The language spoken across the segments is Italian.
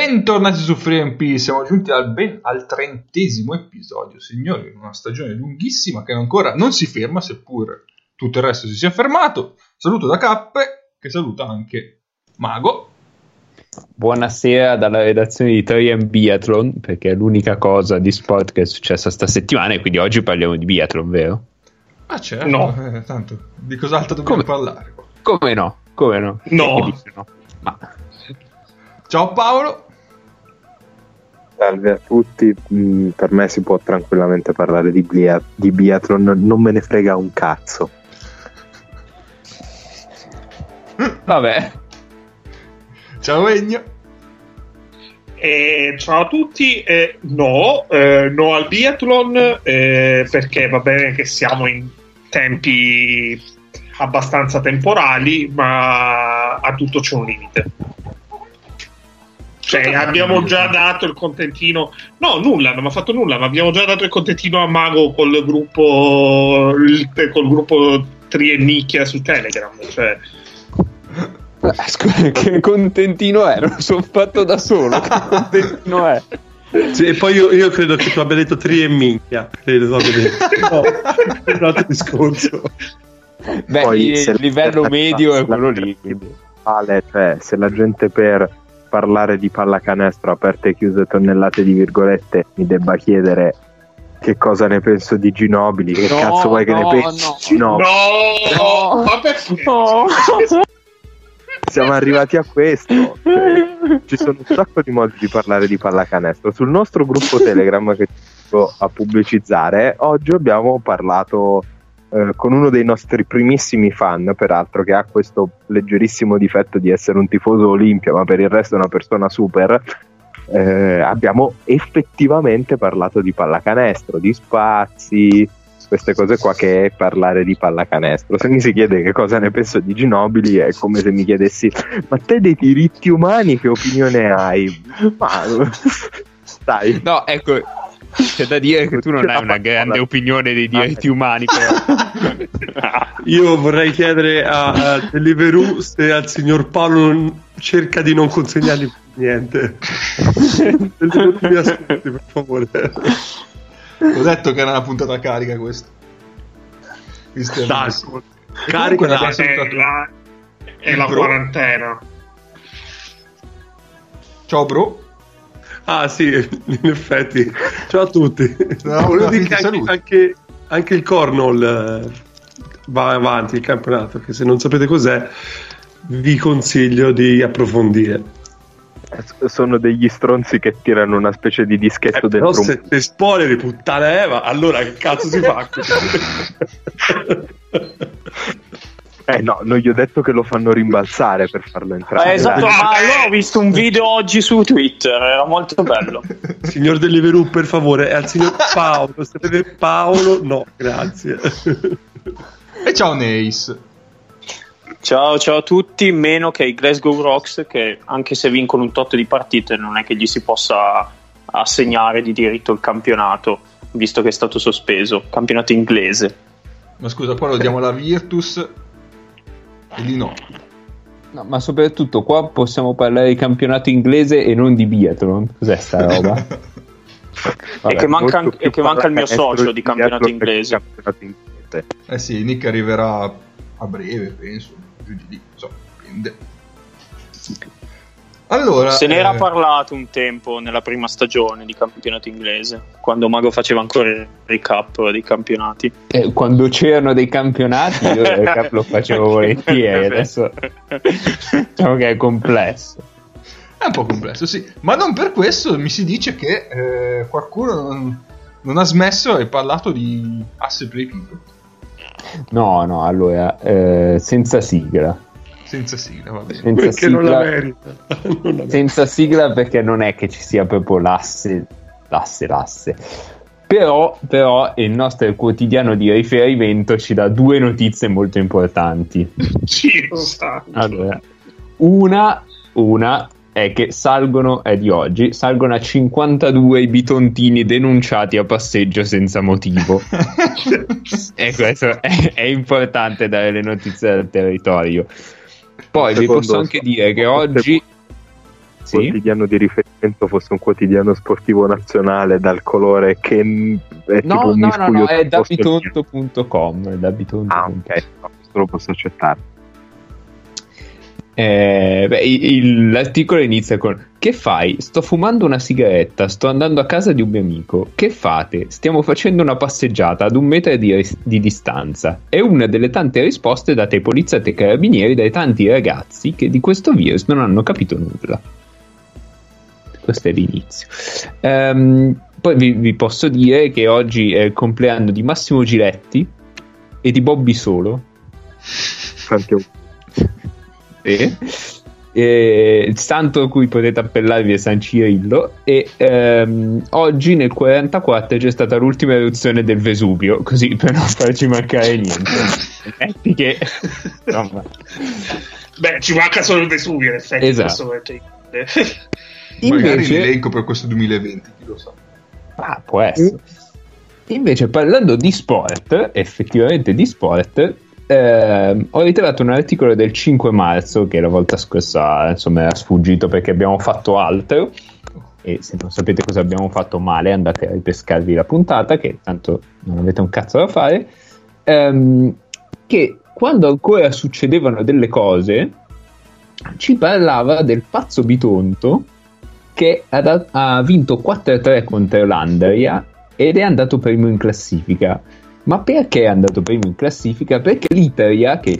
Bentornati su FreeMP, siamo giunti al, ben, al trentesimo episodio, signori, una stagione lunghissima che ancora non si ferma, seppur tutto il resto si sia fermato. Saluto da Cappe, che saluta anche Mago. Buonasera dalla redazione di 3M Biathlon, perché è l'unica cosa di sport che è successa sta settimana e quindi oggi parliamo di biathlon, vero? Ah certo, no. eh, tanto di cos'altro dobbiamo Come? parlare? Come no? Come no? No. Ma Ciao Paolo. Salve a tutti, Mm, per me si può tranquillamente parlare di, bia- di biathlon, non me ne frega un cazzo. vabbè, Ciao Egno. Eh, ciao a tutti, Eh, no, eh, no al biathlon eh, perché va bene che siamo in tempi abbastanza temporali, ma a tutto c'è un limite. Cioè, abbiamo già dato il contentino, no, nulla, non ha fatto nulla, ma abbiamo già dato il contentino a Mago col gruppo, il- col gruppo Tri e Nicchia su Telegram. Cioè, Eh, scusa, che contentino è? Non sono fatto da solo. Che contentino è? Sì, e poi io, io credo che tu abbia detto tri e minchia. Credo abbia detto. No, è un altro discorso. Beh, Poi, il livello medio è quello lì. quindi. Vale, cioè, se la gente per parlare di pallacanestro aperte e chiuse tonnellate di virgolette mi debba chiedere che cosa ne penso di Ginobili, che No, cazzo vuoi che ne no, pensi no. di Ginobili? no, No. ma perché? No. Siamo arrivati a questo. Cioè, ci sono un sacco di modi di parlare di pallacanestro. Sul nostro gruppo Telegram che ci sto a pubblicizzare, oggi abbiamo parlato eh, con uno dei nostri primissimi fan, peraltro, che ha questo leggerissimo difetto di essere un tifoso Olimpia, ma per il resto è una persona super. Eh, abbiamo effettivamente parlato di pallacanestro, di spazi, queste cose qua che è parlare di pallacanestro. Se mi si chiede che cosa ne penso di Ginobili è come se mi chiedessi ma te dei diritti umani che opinione hai? Ma dai, No, ecco, c'è da dire che tu non hai una grande opinione dei diritti umani, però. Io vorrei chiedere a, a Deliveroo se al signor Paolo cerca di non consegnargli niente. Deliveroo mi ascolti, per favore. Ho detto che era una puntata carica questa. Visto e messo. carica dai, è la, è la quarantena. Ciao bro. Ah sì, in effetti. Ciao a tutti. No, Volevo dire che anche, anche, anche il Cornell eh, va avanti il campionato, che se non sapete cos'è vi consiglio di approfondire. sono degli stronzi che tirano una specie di Eh, dischetto però dentro se, se spoileri puttana Eva, allora che cazzo si fa? Eh no, non gli ho detto che lo fanno rimbalzare per farlo entrare. Eh, esatto, dai. ma io ho visto un video oggi su Twitter, era molto bello. Signor Deliveroo, per favore, è al signor Paolo. Sapete Paolo? No, grazie. E ciao Neis. Ciao, ciao a tutti, meno che i Glasgow Rocks, che anche se vincono un tot di partite non è che gli si possa assegnare di diritto il campionato, visto che è stato sospeso, campionato inglese. Ma scusa, qua lo diamo alla Virtus e lì no. No, ma soprattutto qua possiamo parlare di campionato inglese e non di biathlon. Cos'è sta roba? e Vabbè, che manca, e che manca il mio socio di campionato inglese. campionato inglese. Eh sì, Nick arriverà a breve, penso. Giù di lì, so, dipende. Allora, Se ne era eh, parlato un tempo nella prima stagione di campionato inglese, quando Mago faceva ancora il recap dei campionati. Eh, quando c'erano dei campionati io il recap lo facevo volentieri, adesso diciamo che è complesso. È un po' complesso, sì. Ma non per questo mi si dice che eh, qualcuno non, non ha smesso e parlato di asse play people. No, no, allora, eh, senza sigla. Senza sigla, va bene. Senza Perché non la sigla, merita. Non la merita. senza sigla perché non è che ci sia proprio l'asse, l'asse, l'asse. Però, però il nostro quotidiano di riferimento ci dà due notizie molto importanti. Allora, una, una è che salgono, è di oggi, salgono a 52 i bitontini denunciati a passeggio senza motivo. e questo è, è importante dare le notizie del territorio. Poi vi posso anche dire che oggi... Sì? quotidiano di riferimento fosse un quallidiano sportivo nazionale dal colore che è tipo No, un no, no, no, è dabitonto.com. È dabitonto.com. Ah, ok, no, questo lo posso accettare. Eh, beh, il- l'articolo inizia con Che fai? Sto fumando una sigaretta, sto andando a casa di un mio amico. Che fate? Stiamo facendo una passeggiata ad un metro di, di distanza. È una delle tante risposte date ai poliziotti e carabinieri dai tanti ragazzi che di questo virus non hanno capito nulla. Questo è l'inizio. Ehm, poi vi, vi posso dire che oggi è il compleanno di Massimo Giletti e di Bobby Solo. Auguri. Sì. E il santo a cui potete appellarvi è San Cirillo e ehm, oggi nel 44 c'è stata l'ultima eruzione del Vesuvio così per non farci mancare niente Metti che Beh, ci manca solo il Vesuvio, in effetti. Esatto. momento. Magari invece l'elenco per questo 2020, chi lo sa. ah, può essere invece parlando di sport effettivamente di sport ehm, ho ritrovato un articolo del 5 marzo che la volta scorsa insomma era sfuggito perché abbiamo fatto altro. E se non sapete cosa abbiamo fatto male andate a ripescarvi la puntata che tanto non avete un cazzo da fare. Ehm, che quando ancora succedevano delle cose ci parlava del pazzo Bitonto che ha, ha vinto 4-3 contro l'Andria ed è andato primo in classifica ma perché è andato primo in classifica? Perché l'Italia che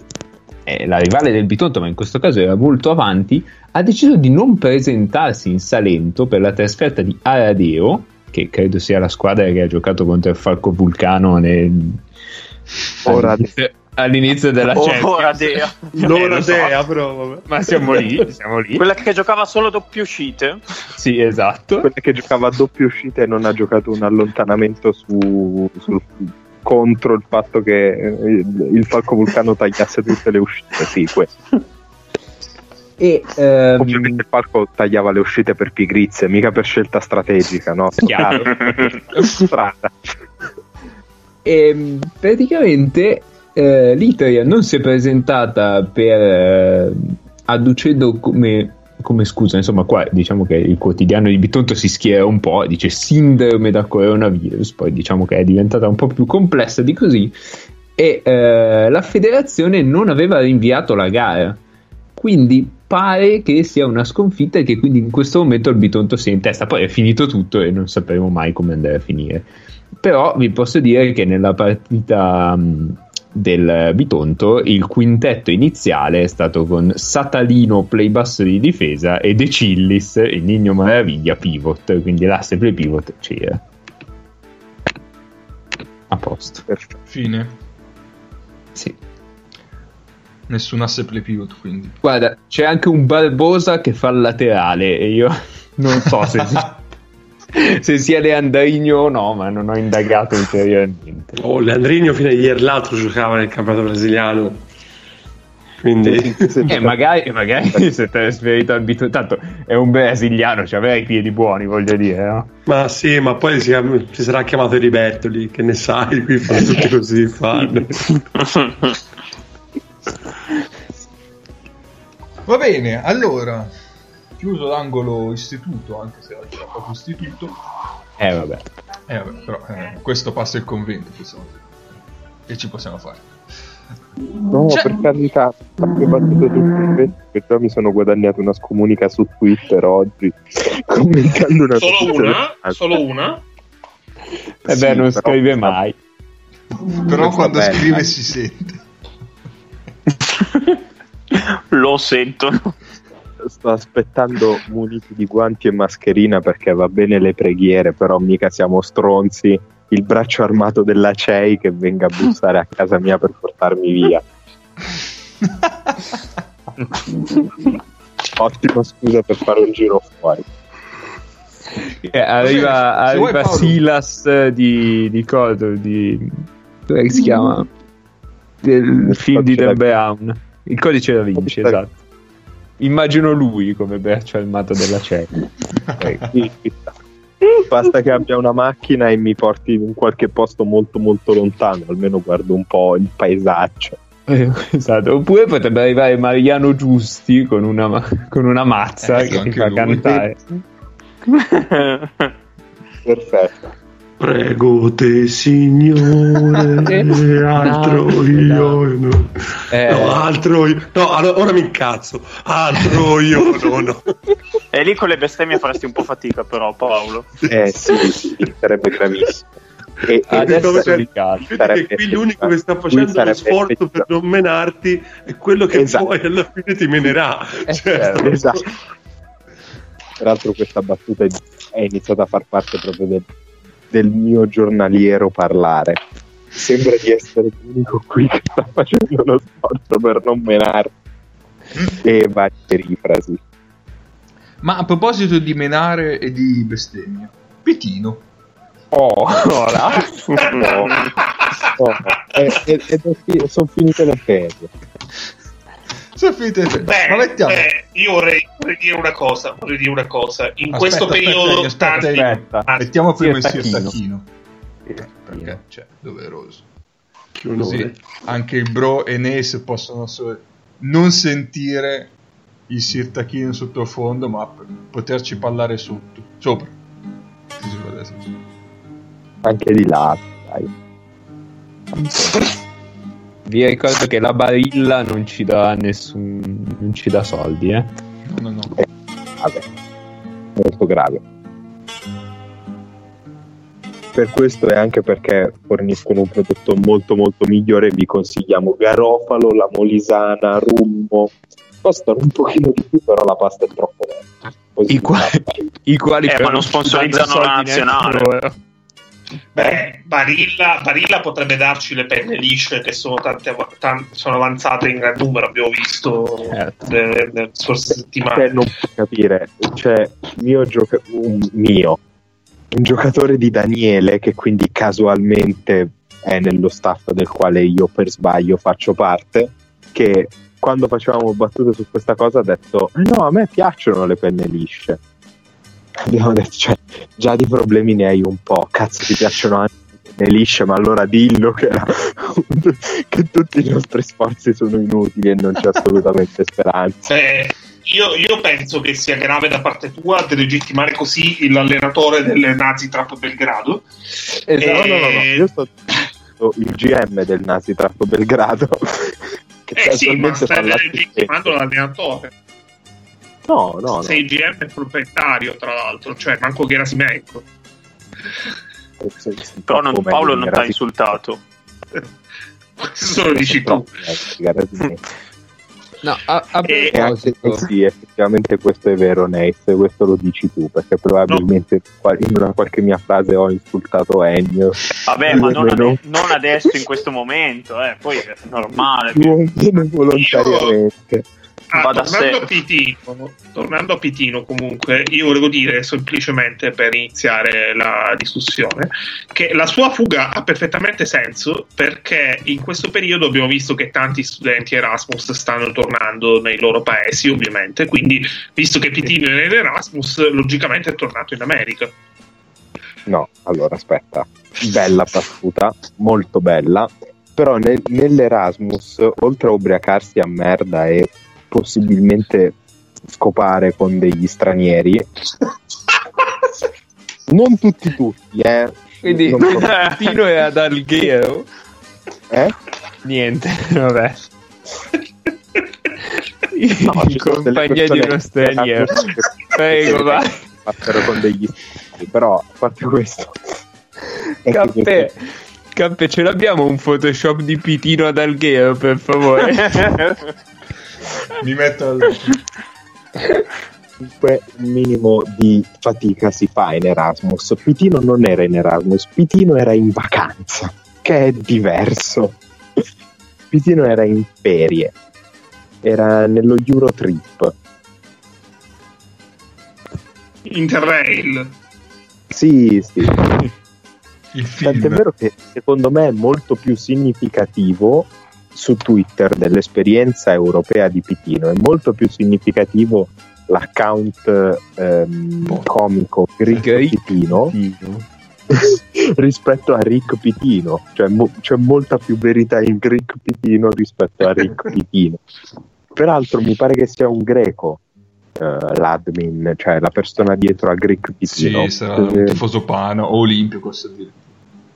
è la rivale del Bitonto ma in questo caso era molto avanti ha deciso di non presentarsi in Salento per la trasferta di Aradeo, che credo sia la squadra che ha giocato contro il Falco Vulcano nel- all'inizio, all'inizio della Oh, Champions. ora Dea. L'ora Eh, lo so. dea, però. Ma siamo lì, siamo lì. Quella che giocava solo doppie uscite. Sì, esatto. Quella che giocava a doppia uscita e non ha giocato un allontanamento su, sul- contro il fatto che eh, il Falco Vulcano tagliasse tutte le uscite. Sì, questo. E, ehm, Ovviamente il Falco tagliava le uscite per pigrizia, mica per scelta strategica, no? chiaro. Strada. E mh, praticamente eh, l'Italia non si è presentata per eh, adducendo come, come scusa, insomma, qua diciamo che il quotidiano di Bitonto si schiera un po', dice sindrome da coronavirus, poi diciamo che è diventata un po' più complessa di così. E eh, la federazione non aveva rinviato la gara, quindi pare che sia una sconfitta e che quindi in questo momento il Bitonto sia in testa. Poi è finito tutto e non sapremo mai come andare a finire però vi posso dire che nella partita mh, del Bitonto il quintetto iniziale è stato con Satalino play basso di difesa e De Cillis il Nigno Maraviglia pivot quindi l'asse play pivot c'era a posto Perfetto. Fine. sì. Nessun asse play pivot, quindi. guarda c'è anche un Barbosa che fa il laterale e io non so se, se sia Leandrino o no ma non ho indagato ulteriormente Oh, Leandrino fino a ieri l'altro giocava nel campionato brasiliano. Quindi... Eh, magari, magari si è trasferito al Bitonto. Tanto è un brasiliano, cioè aveva i piedi buoni, voglio dire, no? Ma sì, ma poi si, si sarà chiamato Ribertoli, che ne sai, qui fanno tutti così, fanno. Va bene, allora. Chiuso l'angolo istituto, anche se oggi era proprio istituto. Eh, vabbè. Eh, vabbè, però eh, questo passa il convento, possiamo dire. E ci possiamo fare. No, Cioè- per carità, ho battuto tutto questo che già mi sono guadagnato una scomunica su Twitter oggi commentando una Solo una? del- Solo una? Eh Sì, beh, non però- scrive mai. Però Va quando bene, scrive dai. si sente. Lo sentono. Sto aspettando muniti di guanti e mascherina perché va bene le preghiere, però mica siamo stronzi. Il braccio armato della CEI che venga a bussare a casa mia per portarmi via. Ottima scusa per fare un giro fuori. Eh, arriva arriva. Silas di, di Codo, di... come si chiama? Del Il film di codice Dan da- Brown. Il codice da Vinci, esatto. Immagino lui come braccio armato della ci sta. Basta che abbia una macchina e mi porti in qualche posto molto molto lontano, almeno guardo un po' il paesaggio. Eh, esatto. Oppure potrebbe arrivare Mariano Giusti con una, con una mazza Ecco, che ti anche fa lui. cantare. Perfetto. Prego te, signore, altro io. No, Eh, No, altro io. No, allora, ora mi incazzo. Altro io, no, no. E lì con le bestemmie faresti un po' fatica, però, Paolo. Eh sì, sì, sarebbe gravissimo. E, e adesso. Vedi Sarebbe che qui l'unico che sta facendo lo sforzo effettiva- per non menarti è quello che Esatto. poi alla fine ti menerà. Eh, Certo. Esatto. Peraltro questa battuta è, è iniziata a far parte proprio del, del mio giornaliero parlare. Sembra di essere l'unico qui che sta facendo lo sforzo per non menare. E varie rifrasi. Ma a proposito di menare e di bestemmie, Pitino. Oh, ora. No, no, e- e- fi- sono finite le ferie. Sono finite le. Beh, Ma mettiamo. beh, io vorrei, vorrei dire una cosa. Vorrei dire una cosa. In Aspetta, questo aspetta, periodo, aspetta, tanti- aspetta. Mettiamo prima il Sirtacchino. sirtacchino. Perché, cioè, doveroso. Così anche il bro e Nace possono so- non sentire il sirtachino sottofondo, ma poterci parlare sotto, sopra. Anche di là, dai. Vi ricordo che la barilla non ci dà nessun. non ci dà soldi, eh. No, no, no. Vabbè, molto grave. Per questo e anche perché forniscono un prodotto molto molto migliore, vi consigliamo Garofalo, la Molisana, Rummo. Costano un pochino di più, però la pasta è troppo bella. I, qua- i quali Eh, però ma non sponsorizzano la neanche nazionale. loro. Beh, Barilla, Barilla potrebbe darci le penne lisce che sono, tante, av- tan- sono avanzate in gran numero, abbiamo visto Certo. nelle, nelle scorse Cioè, settimane. non puoi capire, c'è mio, gioca- un mio, un giocatore di Daniele che quindi casualmente è nello staff del quale io per sbaglio faccio parte, che quando facevamo battute su questa cosa ha detto "Eh no, a me piacciono le penne lisce. Abbiamo detto, cioè, già di problemi ne hai un po', cazzo ti piacciono anche le lisce, ma allora dillo che, che tutti i nostri sforzi sono inutili e non c'è assolutamente speranza. Eh, io, io penso che sia grave da parte tua delegittimare così l'allenatore del Nazi Trap Belgrado. Esatto, no, no, no, no, Eh, io sto il GM del Nazi Trappo Belgrado che Eh sì, ma stai legittimando l'allenatore. No, no, no. Sei il GM e proprietario, tra l'altro, cioè manco se- Però non- Paolo non ti ha insultato. Questo lo dici tu. No, a, a E- E anche proposito, sì, effettivamente questo è vero, Nace, questo lo dici tu, perché probabilmente qual- in una qualche mia frase ho insultato Ennio. Vabbè, ma non, No. ade- non adesso in questo momento, eh. poi è normale. Meno volontariamente. Ah, tornando, a Pitino, tornando a Pitino, comunque, io volevo dire semplicemente per iniziare la discussione che la sua fuga ha perfettamente senso perché in questo periodo abbiamo visto che tanti studenti Erasmus stanno tornando nei loro paesi, ovviamente. Quindi, visto che Pitino è in Erasmus, logicamente è tornato in America. No, allora aspetta, bella battuta, molto bella, però nel- nell'Erasmus, oltre a ubriacarsi a merda e possibilmente scopare con degli stranieri, non tutti tutti, eh. quindi Non so- Tino è ad Alghero. eh? Niente, vabbè. No, in compagnia di uno straniero. Prego, vai. Passero con degli stranieri, però a parte questo... è che Cappè, Cappè, ce l'abbiamo un Photoshop di Pitino ad Alghero, per favore. Mi metto al... comunque un minimo di fatica si fa in Erasmus. Pitino non era in Erasmus, Pitino era in vacanza, che è diverso. Pitino era in ferie, era nello Eurotrip. Interrail. Sì, sì. il Tant'è film. vero che secondo me è molto più significativo su Twitter dell'esperienza europea di Pitino, è molto più significativo l'account ehm, comico Rick Rick Pitino rispetto a Rick Pitino, cioè mo- c'è molta più verità in Rick Pitino rispetto a Rick Pitino. Peraltro mi pare che sia un greco, eh, l'admin, cioè la persona dietro a Greek Pitino. Sì, sarà un tifoso Pana o Olimpico, so dire.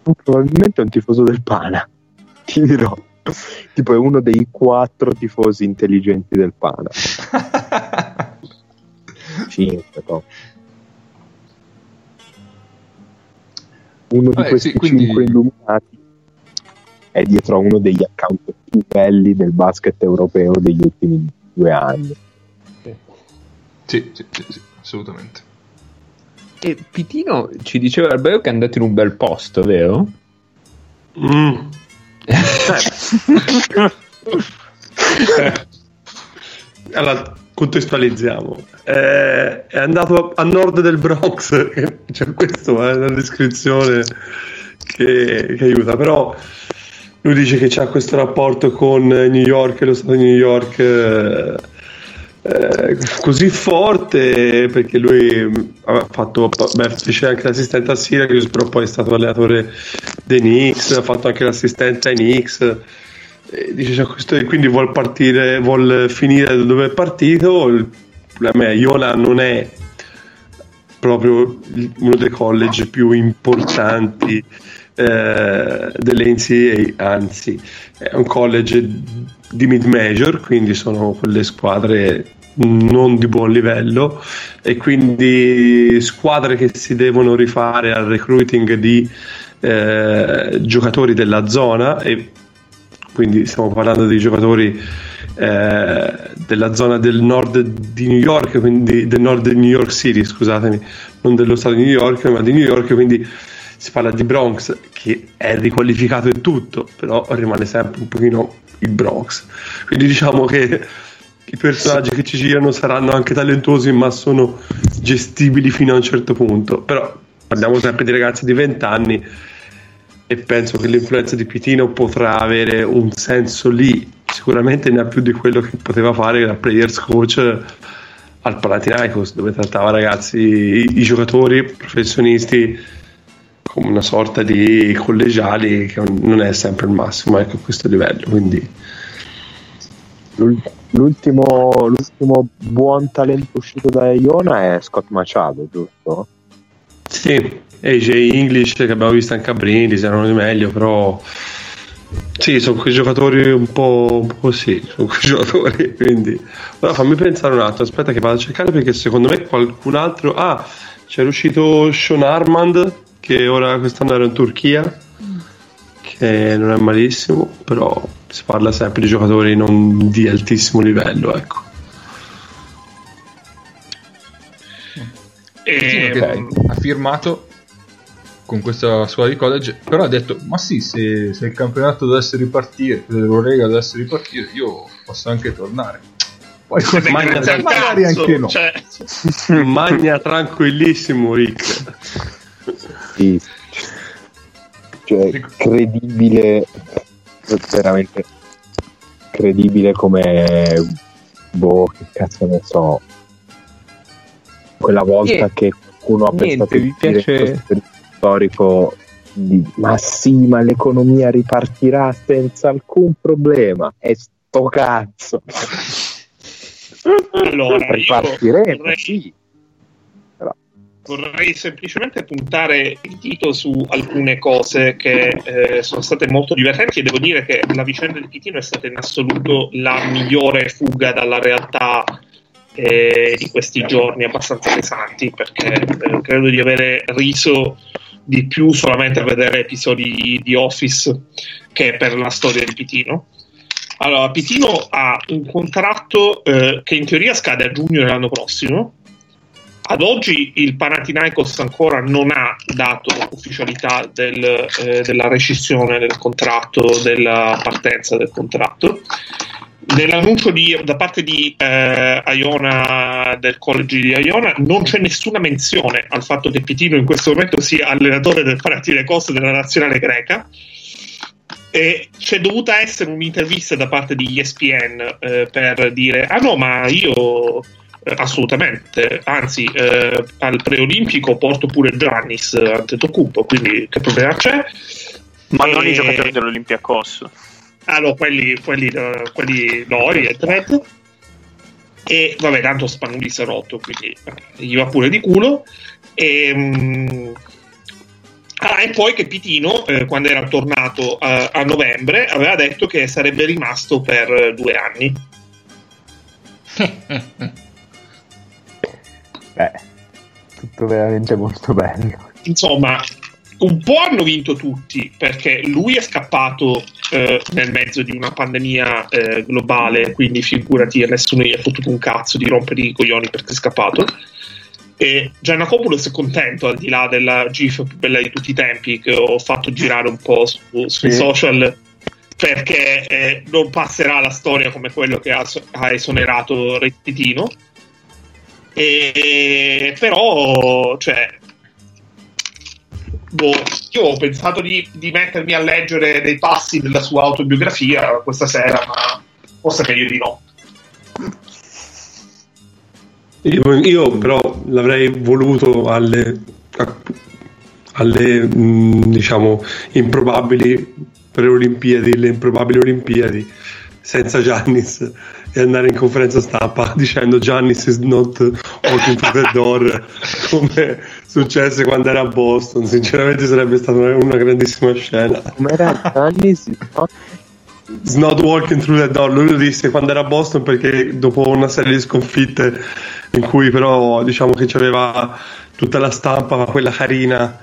Probabilmente è un tifoso del Pana, ti dirò. Tipo è uno dei quattro tifosi intelligenti del Pana. Cinque, no. Uno di Vabbè, questi sì, quindi- cinque illuminati è dietro a uno degli account più belli del basket europeo degli ultimi due anni. Sì, sì, sì, sì, assolutamente. E Pitino ci diceva Arbeo che è andato in un bel posto, vero? Mm. Eh, allora, contestualizziamo. Eh, è andato a nord del Bronx, cioè, questo è una descrizione che, che aiuta, però lui dice che c'ha questo rapporto con New York e lo Stato di New York eh, così forte perché lui ha fatto beh, fece anche l'assistente a Syracuse però poi è stato allenatore dei Knicks ha fatto anche l'assistente ai Knicks dice c'è questo quindi vuol partire vuol finire da dove è partito il problema è Iona non è proprio uno dei college più importanti eh, delle NCAA, anzi è un college di mid major, quindi sono quelle squadre non di buon livello e quindi squadre che si devono rifare al recruiting di eh, giocatori della zona e quindi stiamo parlando di giocatori eh, della zona del nord di New York, quindi del nord di New York City, scusatemi, non dello stato di New York, ma di New York, quindi si parla di Bronx che è riqualificato e tutto, però rimane sempre un pochino il Bronx. Quindi diciamo che i personaggi che ci girano saranno anche talentuosi, ma sono gestibili fino a un certo punto. Però parliamo sempre di ragazzi di 20 anni e penso che l'influenza di Pitino potrà avere un senso lì. Sicuramente ne ha più di quello che poteva fare da players coach al Panathinaikos, dove trattava ragazzi, i, i giocatori professionisti come una sorta di collegiali che non è sempre il massimo ecco, a questo livello. Quindi L'ultimo, l'ultimo buon talento uscito da Iona è Scott Machado, giusto? Sì, AJ English che abbiamo visto anche a Brindisi erano di meglio, però sì, sono quei giocatori un po', un po' così, sono quei giocatori, quindi ora fammi pensare un attimo, aspetta che vado a cercare perché secondo me qualcun altro ah, c'è riuscito Sean Armand che ora quest'anno era in Turchia che non è malissimo, però si parla sempre di giocatori non di altissimo livello, ecco. E, Sì, che ha firmato con questa squadra di college, però ha detto: Ma sì, se, se il campionato dovesse ripartire, se l'Eurolega dovesse ripartire, io posso anche tornare. Poi Vabbè, Magna- magari cazzo, anche no. cioè, Magna tranquillissimo Rick. Sì. Cioè, credibile, veramente credibile come, boh, che cazzo ne so, quella volta Niente. che qualcuno ha Niente, pensato di mi dire piace- storico di, ma sì, ma l'economia ripartirà senza alcun problema, e sto cazzo. allora, Ripartiremo, vorrei, sì. Vorrei semplicemente puntare il dito su alcune cose che eh, sono state molto divertenti e devo dire che la vicenda di Pitino è stata in assoluto la migliore fuga dalla realtà eh, di questi giorni abbastanza pesanti perché eh, credo di avere riso di più solamente a vedere episodi di Office che per la storia di Pitino. Allora, Pitino ha un contratto eh, che in teoria scade a giugno dell'anno prossimo. Ad oggi il Panathinaikos ancora non ha dato ufficialità del, eh, della rescissione del contratto, della partenza del contratto. Nell'annuncio di- da parte di eh, Iona, del college di Iona, non c'è nessuna menzione al fatto che Pitino in questo momento sia allenatore del Panathinaikos della nazionale greca. E c'è dovuta essere un'intervista da parte di ESPN eh, per dire: Ah no, ma io assolutamente, anzi, eh, al preolimpico porto pure Giannis Antetokounmpo, quindi che problema c'è? Ma non E- i giocatori dell'Olympiacos. Ah no, quelli, quelli, eh, quelli no, evidentemente. E vabbè, tanto Spanuli si è rotto, quindi eh, gli va pure di culo. E, mm, ah, e poi che Pitino, eh, quando era tornato a, a novembre, aveva detto che sarebbe rimasto per eh, due anni. Beh, tutto veramente molto bello. Insomma, un po' hanno vinto tutti perché lui è scappato eh, nel mezzo di una pandemia eh, globale, quindi figurati, nessuno gli ha fottuto un cazzo di rompere i coglioni perché è scappato. E Giannacopoulos è contento, al di là della GIF più bella di tutti i tempi, che ho fatto girare un po' su, sui Sì. social, perché eh, non passerà la storia come quello che ha, ha esonerato Rettitino. E, però, cioè, boh, io ho pensato di, di mettermi a leggere dei passi della sua autobiografia questa sera, ma forse meglio di no. Io, io però l'avrei voluto alle, alle mh, diciamo improbabili pre-Olimpiadi, le improbabili Olimpiadi senza Giannis e andare in conferenza stampa dicendo Giannis is not walking through the door come successe quando era a Boston. Sinceramente sarebbe stata una, una grandissima scena. Com'era Giannis? No? It's not walking through the door. Lui lo disse quando era a Boston perché dopo una serie di sconfitte in cui però diciamo che c'aveva tutta la stampa, quella carina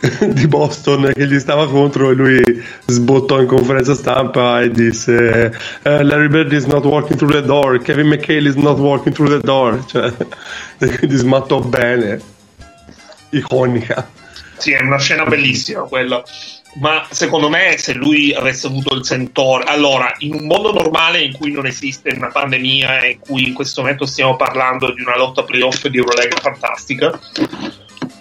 di Boston che gli stava contro e lui sbottò in conferenza stampa e disse eh, Larry Bird is not walking through the door, Kevin McHale is not walking through the door. Cioè, e quindi smattò bene. Iconica. Sì, è una scena bellissima quella. Ma secondo me, se lui avesse avuto il sentore, allora, in un mondo normale in cui non esiste una pandemia e in cui in questo momento stiamo parlando di una lotta playoff di Eurolega fantastica,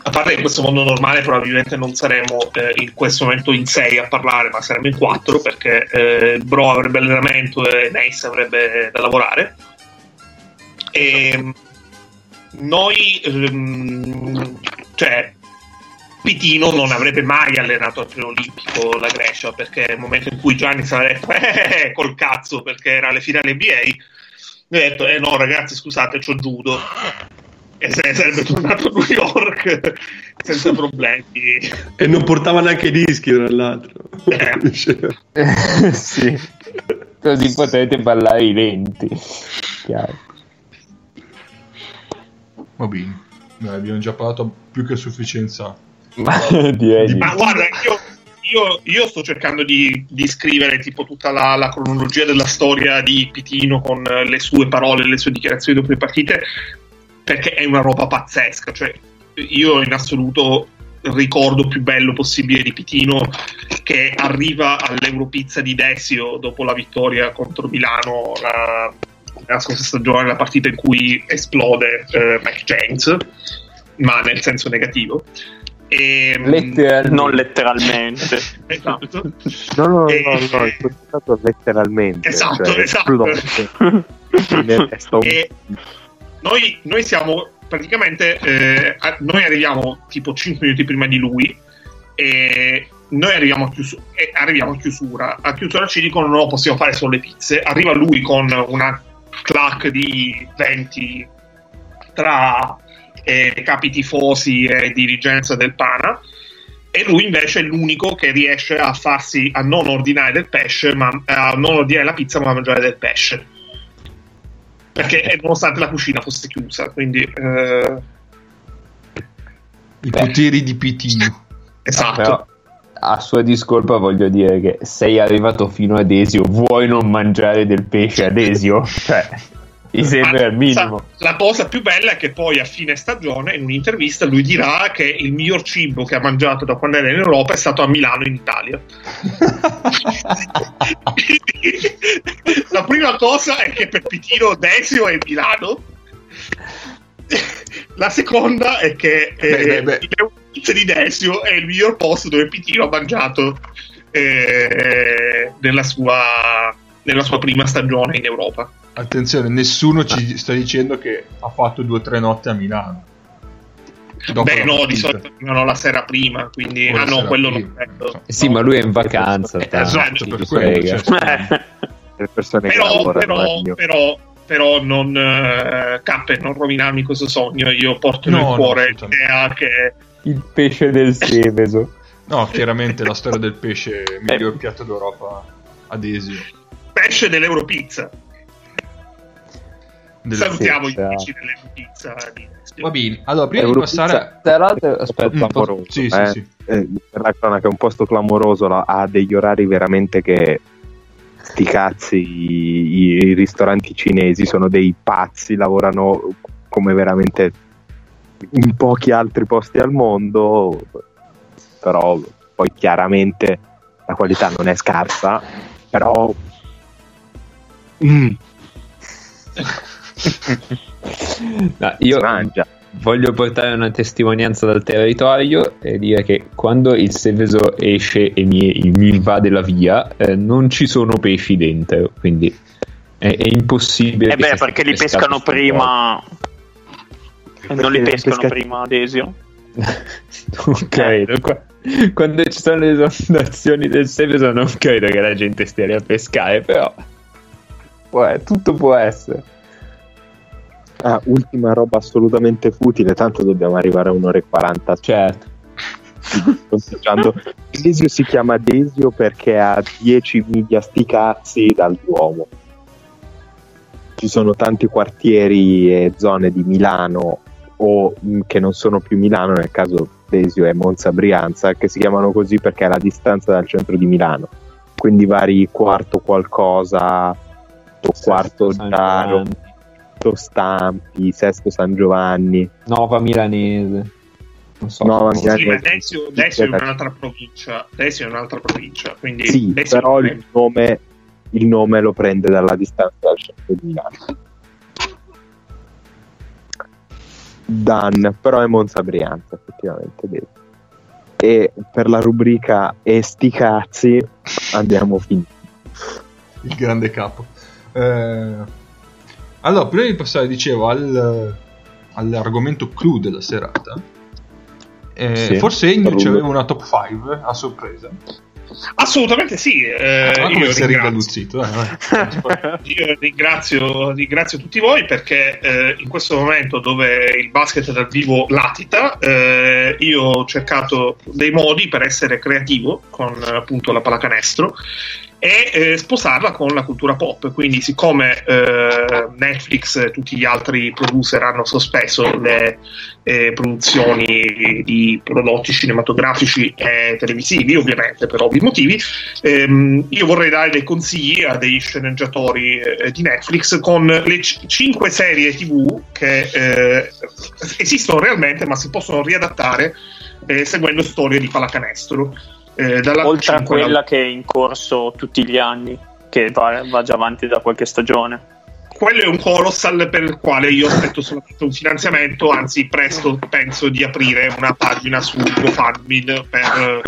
a parte che in questo mondo normale probabilmente non saremo eh, in questo momento in 6 a parlare, ma saremo in 4 perché eh, Bro avrebbe allenamento e Nace avrebbe da lavorare. E noi, ehm, cioè, Pitino non avrebbe mai allenato al preolimpico la Grecia perché nel momento in cui Gianni aveva detto eh, col cazzo perché era alle finali NBA, mi ha detto eh no ragazzi scusate c'ho judo e se ne sarebbe tornato a New York senza problemi. E non portava neanche i dischi, tra l'altro. Eh. sì. Così potete ballare i lenti. Chiaro. Va bene. Dai, abbiamo già parlato più che a sufficienza. Ma di- Ma guarda, io, io- io sto cercando di, di scrivere tipo tutta la, la cronologia della storia di Pitino con eh, le sue parole, le sue dichiarazioni dopo le partite, perché è una roba pazzesca. Cioè, io in assoluto ricordo più bello possibile di Pitino che arriva all'Europizza di Desio dopo la vittoria contro Milano la, la scorsa stagione, la partita in cui esplode eh, Mike James, ma nel senso negativo. E, Letteralmente. Non letteralmente. Esatto. No, no, E- no, no, è stato letteralmente. Esatto, cioè, esatto. E noi, noi siamo praticamente eh, noi arriviamo tipo 5 minuti prima di lui e noi arriviamo a, chiusu- arriviamo a chiusura. A chiusura ci dicono no possiamo fare solo le pizze. Arriva lui con una clac di 20 tra eh, capi tifosi e dirigenza del Pana e lui invece è l'unico che riesce a farsi a non ordinare del pesce ma a non ordinare la pizza ma a mangiare del pesce perché eh, nonostante la cucina fosse chiusa quindi eh, I Beh. poteri di Pitino. esatto Però a sua discolpa voglio dire che sei arrivato fino ad Esio, vuoi non mangiare del pesce ad Esio? Cioè, mi sembra il minimo. La cosa più bella è che poi a fine stagione, in un'intervista, lui dirà che il miglior cibo che ha mangiato da quando era in Europa è stato a Milano, in Italia. La prima cosa è che per Pitino Desio è Milano. La seconda è che eh, Beh, beh, beh. il pizza di Desio è il miglior posto dove Pitino ha mangiato eh, nella, sua, nella sua prima stagione in Europa. Attenzione, nessuno ci sta dicendo che ha fatto due o tre notti a Milano. Dopo Beh, no, di solito arrivano la sera prima, quindi ah no, quello prima, non credo. Sì, ma lui è in vacanza. Eh, esatto, per quello, cioè. le persone che Però, lavorano però, meglio. però però non eh, cappe, non rovinarmi questo sogno. Io porto No, nel no, cuore l'idea che Il pesce del Seveso. No, chiaramente la storia del pesce miglior piatto d'Europa ad esio. pesce dell'Europizza. Salutiamo pizza. gli amici dell'Europizza. di Va bene, allora prima di passare... Tra l'altro, aspetta, Mm, un po'- clamoroso, sì, sì, eh. sì. Eh, per la cronaca è un posto clamoroso, la- ha degli orari veramente che sti cazzi i, i ristoranti cinesi sono dei pazzi, lavorano come veramente in pochi altri posti al mondo, però poi chiaramente la qualità non è scarsa, però mm, No, io mangia. voglio portare una testimonianza dal territorio e dire che quando il Seveso esce e mi, mi invade la via, eh, non ci sono pesci dentro, quindi è, è impossibile. Eh beh, perché li pescano prima. Non li pescano pesca- prima ad esio. non credo. Qua- Quando ci sono le esondazioni del Seveso, non credo che la gente stia lì a pescare, però tutto può essere. Ah, ultima roba assolutamente futile, tanto dobbiamo arrivare a un'ora e 40 Certo. Desio si chiama Desio perché ha 10 miglia sti cazzi dal Duomo. Ci sono tanti quartieri e zone di Milano o mh, che non sono più Milano, nel caso Desio è Monza Brianza, che si chiamano così perché è la distanza dal centro di Milano. Quindi vari quarto qualcosa, o quarto San Giaro, quarto Stampi, sesto San Giovanni. Nova Milanese. Non so. Nuova Sì, Milanese. Desio, Desio è un'altra provincia. Desio è un'altra provincia. Quindi Sì, Desio però è- il nome, il nome lo prende dalla distanza dal centro di Milano. Dan, però è Monza Brianza, effettivamente. vedi. E per la rubrica E sti cazzi abbiamo finito. il grande capo. Eh, allora, prima di passare, dicevo, al, all'argomento clou della serata, eh, Sì, forse Rullo. ci aveva una top 5 a sorpresa. Assolutamente sì. eh, Ah, io, ringrazio, eh, io ringrazio, ringrazio tutti voi perché eh, in questo momento dove il basket dal vivo latita, eh, io ho cercato dei modi per essere creativo con appunto la pallacanestro e eh, sposarla con la cultura pop. Quindi, siccome eh, Netflix e tutti gli altri producer hanno sospeso le eh, produzioni di prodotti cinematografici e televisivi, ovviamente per ovvi motivi, ehm, io vorrei dare dei consigli a dei sceneggiatori eh, di Netflix con le c- cinque serie TV che eh, esistono realmente, ma si possono riadattare eh, seguendo storie di pallacanestro. Eh, Oltre a quella che è in corso tutti gli anni, che va, va già avanti da qualche stagione. quello è un colossal per il quale io aspetto solamente un finanziamento, anzi presto penso di aprire una pagina su GoFundMe per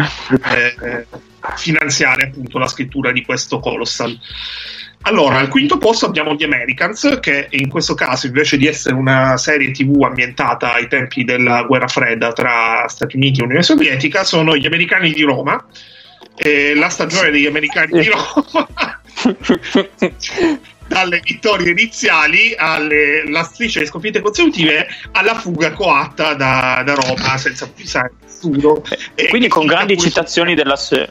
eh, eh, finanziare appunto la scrittura di questo colossal. Allora, al quinto posto abbiamo The Americans, che in questo caso invece di essere una serie tv ambientata ai tempi della guerra fredda tra Stati Uniti e Unione Sovietica, sono gli americani di Roma. E la stagione degli americani di Roma dalle vittorie iniziali alla striscia di sconfitte consecutive alla fuga coatta da, da Roma senza pisare nessuno. E Quindi che con grandi citazioni della se-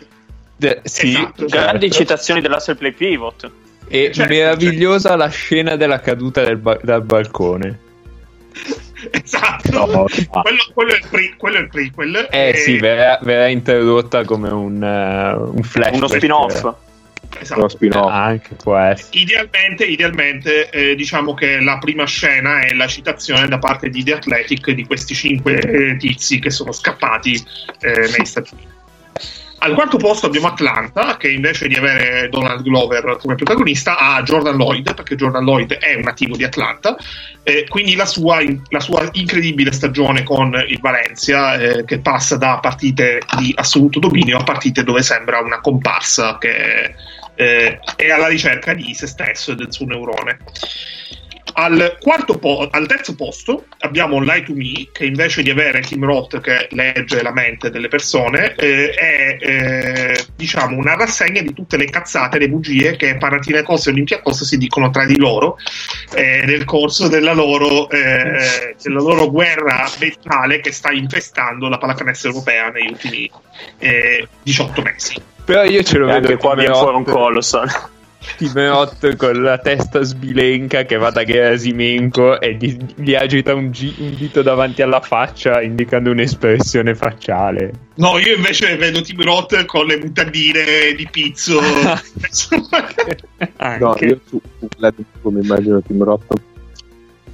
De- sì, Esatto. grandi certo. citazioni dell'Hustle Play Pivot. E Certo, meravigliosa la scena della caduta del ba- dal balcone. Esatto. No. Quello, quello è il pre- quello è il prequel. Eh E- sì, verrà, verrà introdotta come un, eh, un flashback. Uno spin-off. esatto. Uno spin-off. Anche può essere. Idealmente, idealmente eh, diciamo che la prima scena è la citazione da parte di The Athletic di questi cinque eh, tizi che sono scappati eh, negli Stati Uniti. Al quarto posto abbiamo Atlanta, che invece di avere Donald Glover come protagonista ha Jordan Lloyd, perché Jordan Lloyd è un nativo di Atlanta, eh, quindi la sua, la sua incredibile stagione con il Valencia, eh, che passa da partite di assoluto dominio a partite dove sembra una comparsa che eh, è alla ricerca di se stesso e del suo neurone. Al, quarto po- al terzo posto abbiamo Lie to Me, che invece di avere Tim Roth che legge la mente delle persone, eh, è eh, diciamo una rassegna di tutte le cazzate, le bugie che Panathinaikos e Olympiacos si dicono tra di loro eh, nel corso della loro, eh, della loro guerra mentale che sta infestando la pallacanestro europea negli ultimi eh, 18 mesi. Però io ce lo E vedo anche qua viene fuori un colossal. Timeout con la testa sbilenca che va da Gerasimenko e gli, gli agita un, gi- un dito davanti alla faccia indicando un'espressione facciale. No, io invece vedo Tim Roth con le mutandine di pizzo. No, Anche. io su, su Vladimir mi immagino Tim Roth.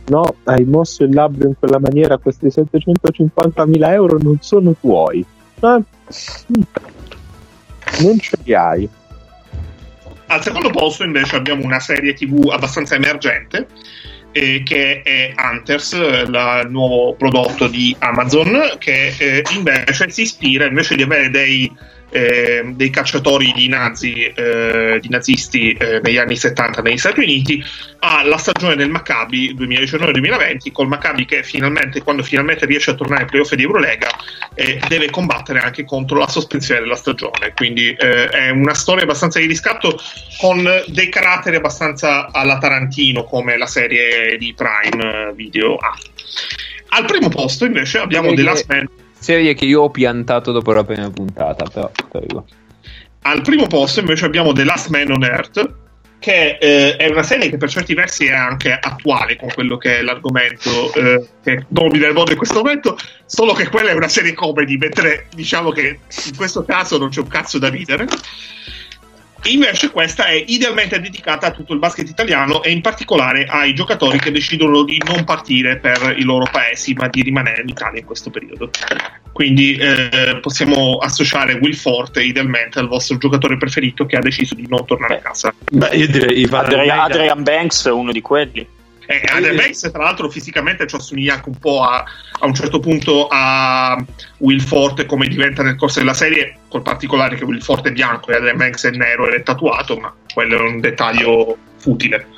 No, hai mosso il labbro in quella maniera, questi 750.000 euro non sono tuoi. Ma mm, non ce li hai. Al secondo posto invece abbiamo una serie tv abbastanza emergente eh, che è Hunters, eh, il nuovo prodotto di Amazon, che eh, invece si ispira, invece di avere dei, eh, dei cacciatori di nazi, eh, di nazisti eh, negli anni 70 negli Stati Uniti, alla stagione del Maccabi 2019-2020, col Maccabi che finalmente, quando finalmente riesce a tornare ai playoff di Eurolega, eh, deve combattere anche contro la sospensione della stagione. Quindi eh, è una storia abbastanza di riscatto con dei caratteri abbastanza alla Tarantino, come la serie di Prime eh, Video ha. Al primo posto invece abbiamo The Last Man. Serie che io ho piantato dopo la prima puntata, però prego. Al primo posto invece abbiamo The Last Man on Earth, che eh, è una serie che per certi versi è anche attuale con quello che è l'argomento eh, che domina il mondo in questo momento, solo che quella è una serie comedy, mentre diciamo che in questo caso non c'è un cazzo da ridere. Invece questa è idealmente dedicata a tutto il basket italiano e in particolare ai giocatori che decidono di non partire per i loro paesi ma di rimanere in Italia in questo periodo. Quindi eh, possiamo associare Will Forte idealmente al vostro giocatore preferito che ha deciso di non tornare a casa. Beh, io direi Ivan Adrian, Adrian Banks è uno di quelli. E Adrian Banks, tra l'altro, fisicamente ci assomiglia anche un po' a, a un certo punto a Will Forte, come diventa nel corso della serie, col particolare che Will Forte è bianco e Adrian Banks è nero ed è tatuato, ma quello è un dettaglio futile.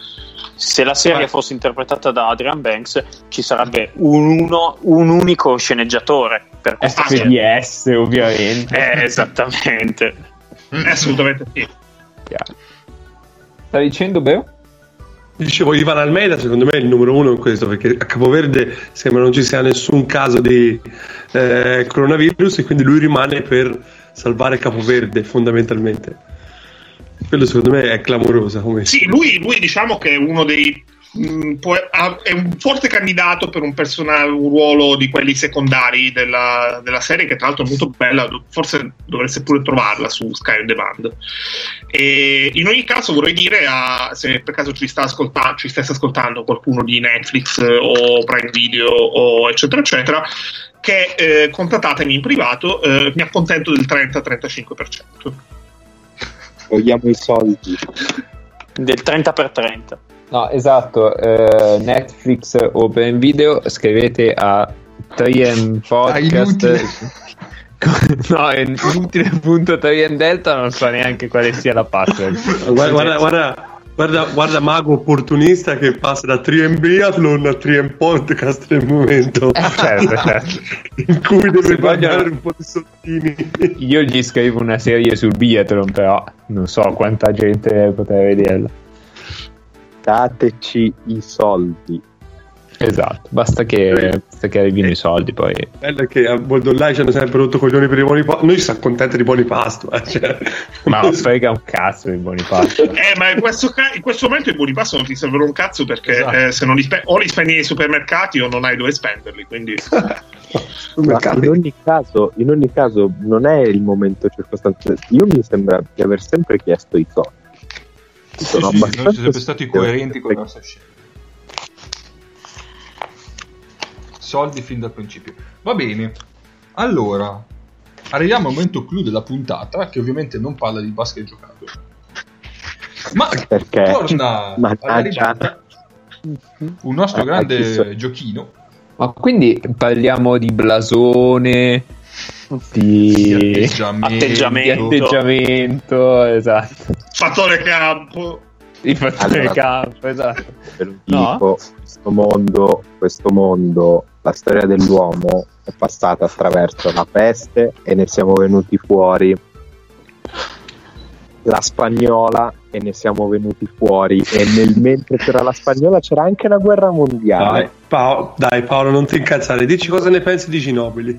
Se la serie fosse interpretata da Adrian Banks, ci sarebbe un, uno- un unico sceneggiatore per questa serie. FPS ovviamente. Eh, esattamente. Eh, Assolutamente sì. Chiaro. Stavi dicendo, Beo? Dicevo, Ivan Almeida secondo me è il numero uno in questo perché a Capoverde sembra non ci sia nessun caso di eh, coronavirus e quindi lui rimane per salvare Capoverde fondamentalmente. Quello secondo me è clamorosa come Sì, lui, lui diciamo che è uno dei. Mh, può- ha- è un forte candidato per un, un ruolo di quelli secondari della, della serie, che tra l'altro è molto bella. Forse dovreste pure trovarla su Sky On Demand. E in ogni caso, vorrei dire a- se per caso ci, sta ascolta- ci stesse ascoltando qualcuno di Netflix eh, o Prime Video o eccetera, eccetera. Che eh, contattatemi in privato, eh, mi accontento del 30-35%. Vogliamo i soldi. Del 30x30. No, esatto. eh, Netflix o Prime Video, scrivete a 3M Podcast. no, è inutile appunto 3M Delta, non so neanche quale sia la password. Guarda, guarda, guarda, guarda, guarda Mago opportunista che passa da 3M Biathlon a 3M Podcast nel momento Eh, certo, certo. in cui deve vogliono- un po' di sottini. Io gli scrivo una serie sul biathlon, però non so quanta gente potrà vederla. Dateci i soldi. Esatto, basta che, basta che arrivino i soldi poi. Bello che a World Online ci hanno sempre rotto coglioni per i buoni pasto. Noi ci siamo contenti di buoni pasto. eh, cioè. Ma frega un cazzo di buoni passi. Eh, ma in questo, ca- in questo momento i buoni pasto non ti servono un cazzo perché Esatto. eh, se non li spe- o li spendi nei supermercati o non hai dove spenderli. Quindi Ma in ogni, caso, in ogni caso non è il momento circostanziale. Io mi sembra di aver sempre chiesto i soldi. Sì, Sono sì, abbastanza noi siamo sempre stati coerenti con le che- nostre scelte. Soldi fin dal principio. Va bene. Allora, arriviamo al momento clou della puntata, che ovviamente non parla di basket giocato. Ma Perché? torna alla Mannaggia. ribalta un nostro Ah, grande giochino Ma quindi parliamo di blasone, di di, atteggiamento. di atteggiamento. atteggiamento, esatto. fattore campo. Il fattore Allora, campo, esatto. Ve lo No? dico, questo mondo, questo mondo, la storia dell'uomo è passata attraverso la peste e ne siamo venuti fuori. La spagnola e ne siamo venuti fuori. E nel mentre c'era la spagnola c'era anche la guerra Dai, mondiale. Paolo, dai, Paolo, non ti incazzare. Dici cosa ne pensi di Ginobili.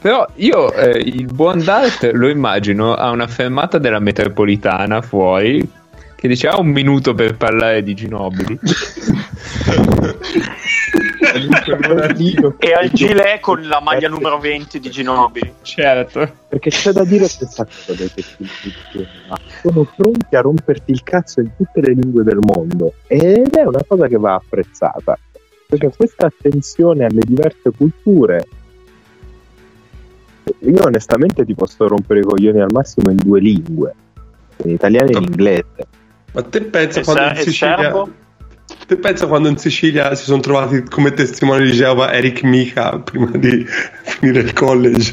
Però io eh, il buon Dart lo immagino a una fermata della metropolitana fuori che dice ha un minuto per parlare di Ginobili. E al gilet con la maglia numero 20 di Ginobili. certo. Perché c'è da dire questa cosa dei tecnici sono pronti a romperti il cazzo in tutte le lingue del mondo ed è una cosa che va apprezzata perché questa attenzione alle diverse culture io onestamente ti posso rompere i coglioni al massimo in due lingue in italiano e in inglese Ma te pensa E quando se- in e Sicilia... serbo? Te pensa quando in Sicilia si sono trovati come testimone di Geova Eric Mica prima di finire il college?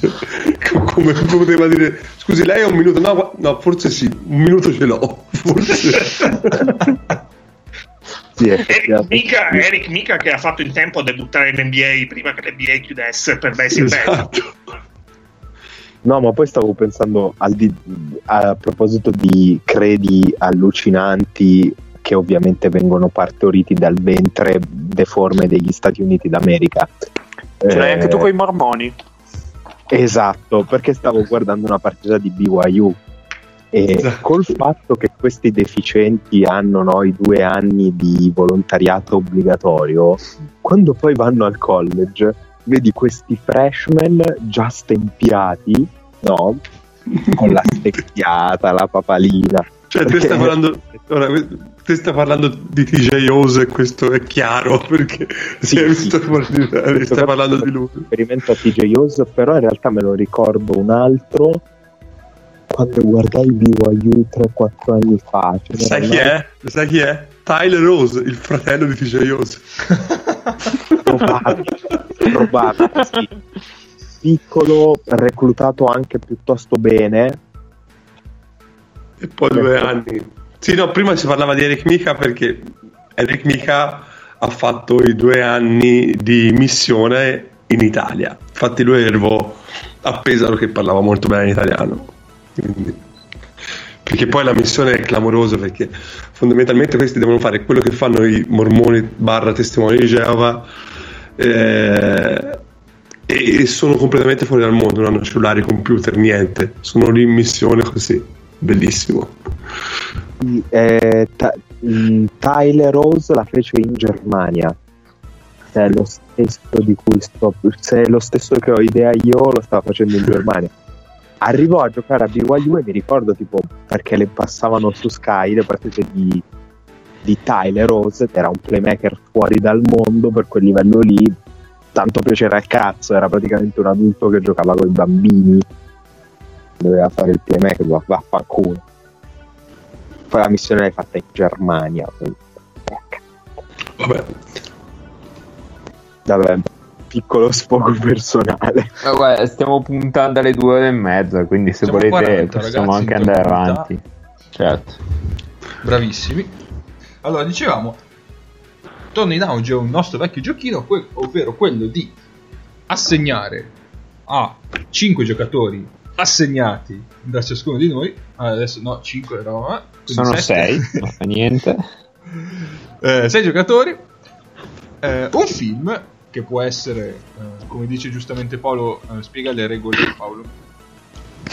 Co- Come poteva dire, scusi, lei ha un minuto? No, no, forse sì, un minuto ce l'ho, forse. sì, Eric. Mika, Eric Mika che ha fatto in tempo a debuttare in NBA prima che l'NBA chiudesse per Basic Bell. esatto. No, ma poi stavo pensando al di- a proposito di credi allucinanti che ovviamente vengono partoriti dal ventre deforme degli Stati Uniti d'America. Ce l'hai Eh, anche tu con i mormoni. Esatto, perché stavo guardando una partita di BYU e Esatto. col fatto che questi deficienti hanno no, i due anni di volontariato obbligatorio, quando poi vanno al college, vedi questi freshman già stempiati, no? Con la stecchiata, la papalina. Cioè, Perché- stai parlando, ora, te stai parlando di TJ Ose, questo è chiaro, perché è Sì, sì. eh, stai parlando di lui. riferimento a TJ Hughes, però in realtà me lo ricordo un altro quando guardai BYU 3-4 anni fa. n'era Sai chi è? Sai chi è? Tyler Rose, il fratello di TJ Ose. Probabile, probabile, sì. Piccolo, reclutato anche piuttosto bene. E poi due anni. Sì, no, prima si parlava di Eric Mika perché Eric Mika ha fatto i due anni di missione in Italia. Infatti lui arrivò a Pesaro che parlava molto bene italiano. Quindi- Perché poi la missione è clamorosa perché fondamentalmente questi devono fare quello che fanno i mormoni barra testimoni di Geova eh, e sono completamente fuori dal mondo, non hanno cellulari, computer, niente. Sono lì in missione così. Bellissimo. Eh, Ta- mh, Tyler Rose la fece in Germania. Se è lo stesso di cui sto. Se è lo stesso che ho idea io, lo stava facendo in Germania. Arrivò a giocare a BYU e mi ricordo tipo perché le passavano su Sky le partite di, di Tyler Rose, che era un playmaker fuori dal mondo per quel livello lì. Tanto piacere al cazzo, era praticamente un adulto che giocava con i bambini. Doveva fare il playmaker, va- vaffanculo. Poi la missione l'hai fatta in Germania. quindi- Vabbè. Vabbè, piccolo sfogo personale. Guarda, stiamo puntando alle due ore e mezza, quindi se Siamo volete 40, possiamo ragazzi, anche andare tranquillità. avanti. Certo. Bravissimi. Allora, dicevamo, torna in auge un nostro vecchio giochino, que- ovvero quello di assegnare a 5 giocatori assegnati da ciascuno di noi. Adesso no, 5 eravamo. Sono sette. sei, non fa niente. Eh, sei giocatori, eh, un film che può essere, eh, come dice giustamente Paolo, eh, spiega le regole Paolo.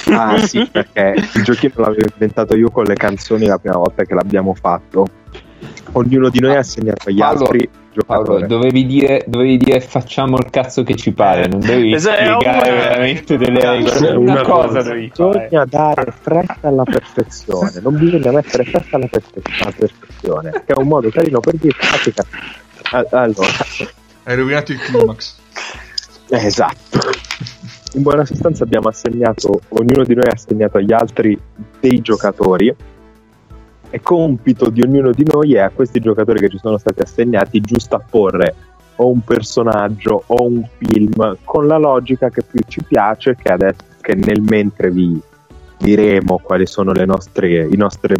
Ah sì, perché il giochino l'avevo inventato io con le canzoni la prima volta che l'abbiamo fatto. Ognuno di noi ha assegnato agli Paolo- altri Paolo, giocatori. dovevi dire, dovevi dire facciamo il cazzo che ci pare, non devi Esatto, spiegare una- veramente delle regole. una Una cosa cosa. devi fare. Bisogna dare fretta alla perfezione, non bisogna mettere fretta alla, perfe- alla perfezione, che è un modo carino per dire Allora, Hai rovinato il climax. Eh, Esatto. In buona sostanza abbiamo assegnato, ognuno di noi ha assegnato agli altri dei giocatori e compito di ognuno di noi è a questi giocatori che ci sono stati assegnati giusto apporre o un personaggio o un film con la logica che più ci piace che adesso che nel mentre vi diremo quali sono le nostre, i nostri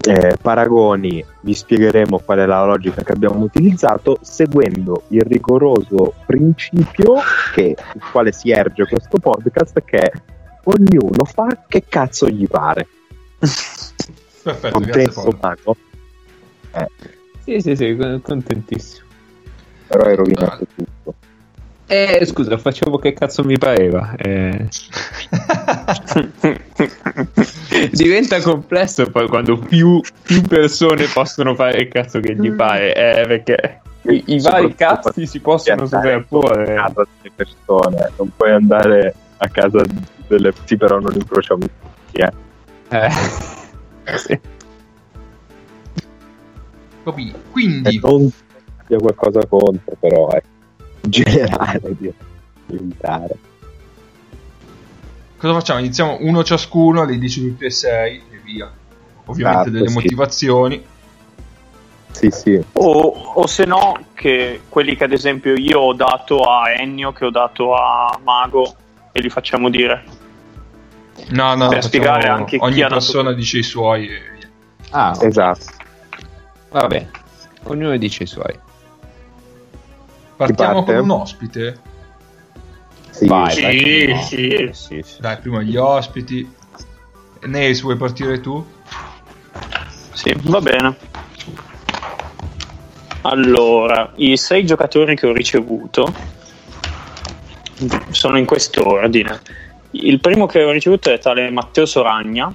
eh, paragoni, vi spiegheremo qual è la logica che abbiamo utilizzato seguendo il rigoroso principio che, il quale si erge questo podcast che è ognuno fa che cazzo gli pare. Perfetto, Contento. Mago? Eh, Sì, sì, sì, con- contentissimo. però hai rovinato tutto. Eh, scusa, facevo che cazzo mi pareva. Eh, diventa complesso poi quando più, più persone possono fare il cazzo che gli pare, eh, perché i, i vari cazzi si possono andare a sovrapporre. casa delle persone, non puoi andare a casa delle sì, però non incrociamo tutti, eh. Eh. Sì. Capì? E Quindi, non abbia qualcosa contro, però è in generale di militare. cosa facciamo? Iniziamo uno ciascuno, le dici tutti e sei e via. Ovviamente Esatto, delle sì. motivazioni. Sì, sì. O, o se no, che quelli che ad esempio io ho dato a Ennio, che ho dato a Mago, e li facciamo dire. No, no, Per spiegare anche chi ogni persona dice i suoi. Ah, Esatto. vabbè, ognuno dice i suoi. Partiamo con un ospite. Sì. Vai, Sì, vai, no. sì. sì, sì. Dai, prima gli ospiti. Nace, vuoi partire tu? Sì, va bene. Allora, i sei giocatori che ho ricevuto sono in quest'ordine. Il primo che ho ricevuto è tale Matteo Soragna,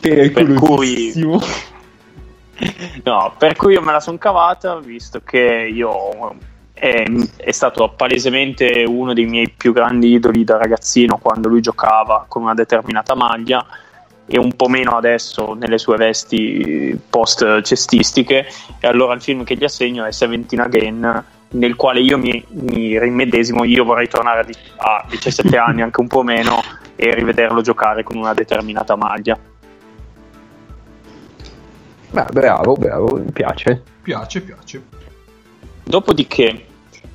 per cui No, per cui io me la sono cavata, visto che io è, è stato palesemente uno dei miei più grandi idoli da ragazzino quando lui giocava con una determinata maglia e un po' meno adesso nelle sue vesti post cestistiche e allora il film che gli assegno è Seventeen Again nel quale io mi, mi rimedesimo io vorrei tornare a, di- a 17 anni anche un po' meno e rivederlo giocare con una determinata maglia Beh, bravo, bravo, mi piace. Piace, piace. Dopodiché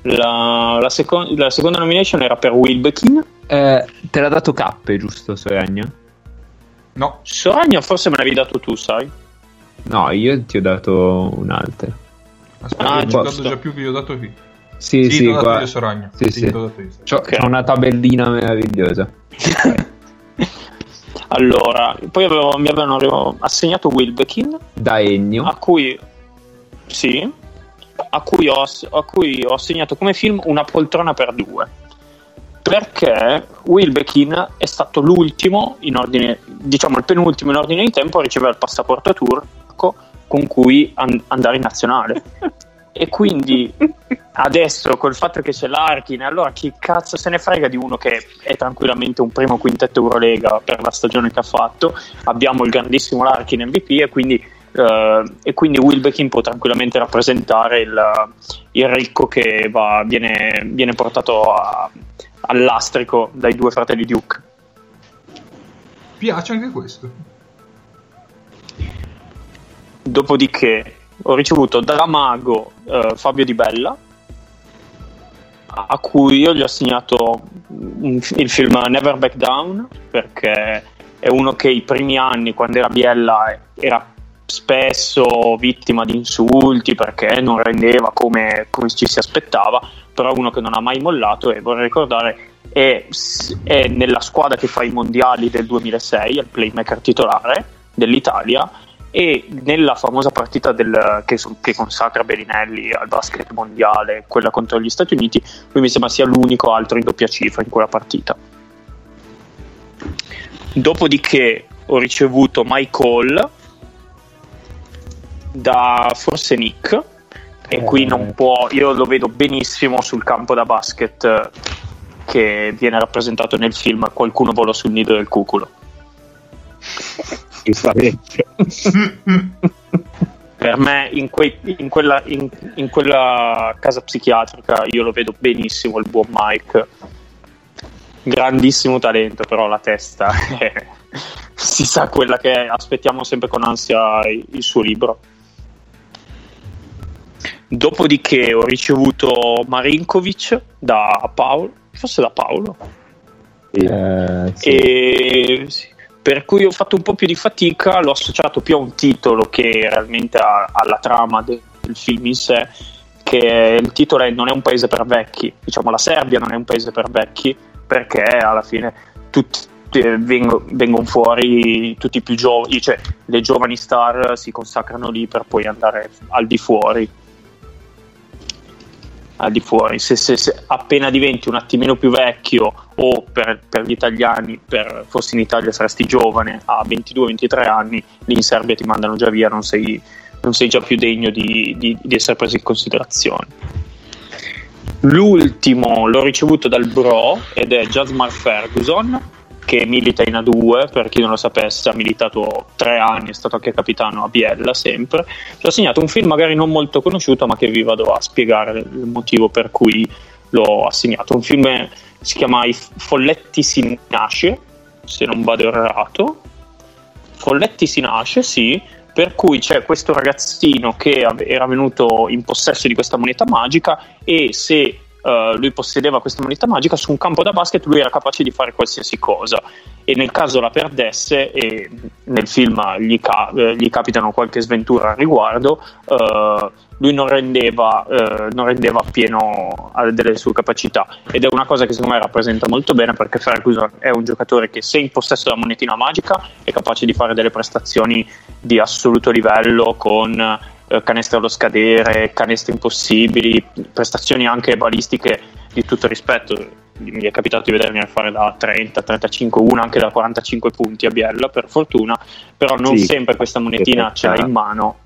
la, la, seco- la seconda nomination era per Wilbekin. Eh, te l'ha dato K, giusto, Soragna? No, Soragna forse me l'avevi dato tu, sai? No, io ti ho dato un altro. Aspetta, Ah, ho giocato giusto. già più che io ho dato qui. Sì, Sì, sì, qua- io Soragna. Sì, sì. io. C'ho, Ok. c'ho una tabellina meravigliosa. Allora, poi avevo- mi avevano assegnato Wilbekin, Da Ennio. a cui sì, a cui, ho, a cui ho assegnato come film Una poltrona per due. Perché Wilbekin è stato l'ultimo in ordine, diciamo il penultimo in ordine di tempo a ricevere il passaporto turco con cui an- andare in nazionale. E quindi adesso col fatto che c'è l'Arkin, allora chi cazzo se ne frega di uno che è tranquillamente un primo quintetto Eurolega per la stagione che ha fatto? Abbiamo il grandissimo Larkin MVP e quindi, eh, e quindi Wilbekin può tranquillamente rappresentare il, il ricco che va- viene, viene portato a- all'astrico dai due fratelli Duke. Piace anche questo. Dopodiché ho ricevuto da Mago eh, Fabio Di Bella, a cui io gli ho assegnato il film Never Back Down, perché è uno che i primi anni, quando era Biella, era spesso vittima di insulti perché non rendeva come, come ci si aspettava, però uno che non ha mai mollato e vorrei ricordare è, è nella squadra che fa i mondiali del 2006, è il playmaker titolare dell'Italia e nella famosa partita del- che, che consacra Bellinelli al basket mondiale, quella contro gli Stati Uniti, lui mi sembra sia l'unico altro in doppia cifra in quella partita. Dopodiché ho ricevuto Michael da forse Nick e qui non può, io lo vedo benissimo sul campo da basket eh, che viene rappresentato nel film Qualcuno volò sul nido del cuculo. Giustamente. Per me in, quei- in quella, in- in quella casa psichiatrica io lo vedo benissimo il buon Mike. Grandissimo talento, però la testa è- si sa quella che è. Aspettiamo sempre con ansia il il suo libro. Dopodiché ho ricevuto Marinkovic da Paolo, forse da Paolo, Eh, sì. e sì, per cui ho fatto un po' più di fatica, l'ho associato più a un titolo che realmente alla trama de- del film in sé, che il titolo è Non è un paese per vecchi, diciamo la Serbia non è un paese per vecchi, perché alla fine tutti eh, vengo- vengono fuori tutti i più giovani, cioè le giovani star si consacrano lì per poi andare al di fuori al di fuori. Se, se- se appena diventi un attimino più vecchio, o per, per gli italiani, per, fossi in Italia saresti giovane a 22-23 anni, lì in Serbia ti mandano già via, non sei, non sei già più degno di, di- di essere preso in considerazione. L'ultimo l'ho ricevuto dal Bro ed è Jasmar Ferguson che milita in A2, per chi non lo sapesse ha militato tre anni, è stato anche capitano a Biella sempre. Ci ho assegnato un film magari non molto conosciuto ma che vi vado a spiegare il motivo per cui l'ho assegnato. Un film che si chiama I Folletti si nasce, se non vado errato. Folletti si nasce, sì, per cui c'è questo ragazzino che era venuto in possesso di questa moneta magica e se eh, lui possedeva questa moneta magica su un campo da basket lui era capace di fare qualsiasi cosa. E nel caso la perdesse e nel film gli, ca- eh, gli capitano qualche sventura al riguardo eh, lui non rendeva, eh, non rendeva pieno delle sue capacità. Ed è una cosa che secondo me rappresenta molto bene perché Ferguson è un giocatore che se in possesso della monetina magica è capace di fare delle prestazioni di assoluto livello con eh, canestri allo scadere, canestri impossibili, prestazioni anche balistiche di tutto rispetto. Mi è capitato di vedermi fare da 30, 35, una anche da 45 punti a Biella per fortuna, però non Sì, sempre questa monetina ce l'ha in mano.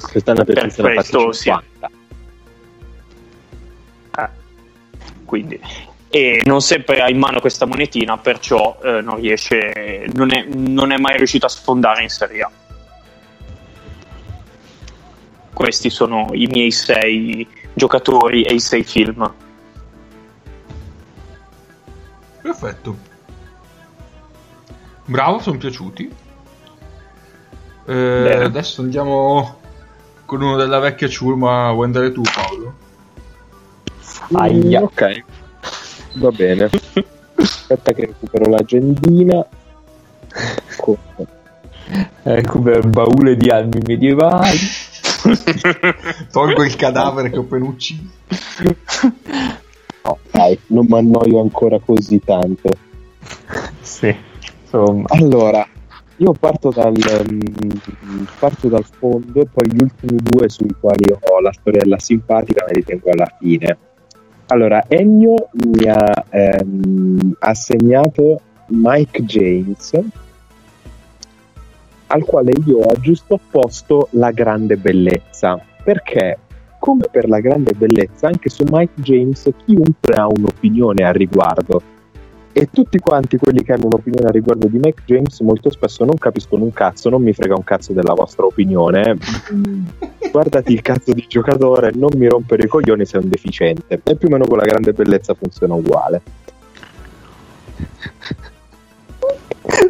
Quest'anno per questo, sì. 50. Eh, quindi e non sempre ha in mano questa monetina perciò eh, non riesce non è, non è mai riuscito a sfondare in Serie A questi sono i miei sei giocatori e i sei film Perfetto. Bravo, sono piaciuti. Eh, adesso andiamo con uno della vecchia ciurma. Vuoi andare tu, Paolo? Aia. Mm, ok, va bene. Aspetta che recupero l'agendina. Con- Ecco per baule di armi medievali. Tolgo il cadavere che ho appena ucciso. No, dai, non mi annoio ancora così tanto. Sì, insomma. Allora, io parto dal, mm, parto dal fondo e poi gli ultimi due sui quali ho la storiella simpatica me li tengo alla fine. Allora, Ennio mi ha ehm, assegnato Mike James, al quale io ho giusto posto la grande bellezza, perché come per la grande bellezza, anche su Mike James chiunque ha un'opinione al riguardo. E tutti quanti quelli che hanno un'opinione al riguardo di Mike James molto spesso non capiscono un cazzo, non mi frega un cazzo della vostra opinione. Guardati il cazzo di giocatore, non mi rompere i coglioni, sei un deficiente. E più o meno con la grande bellezza funziona uguale.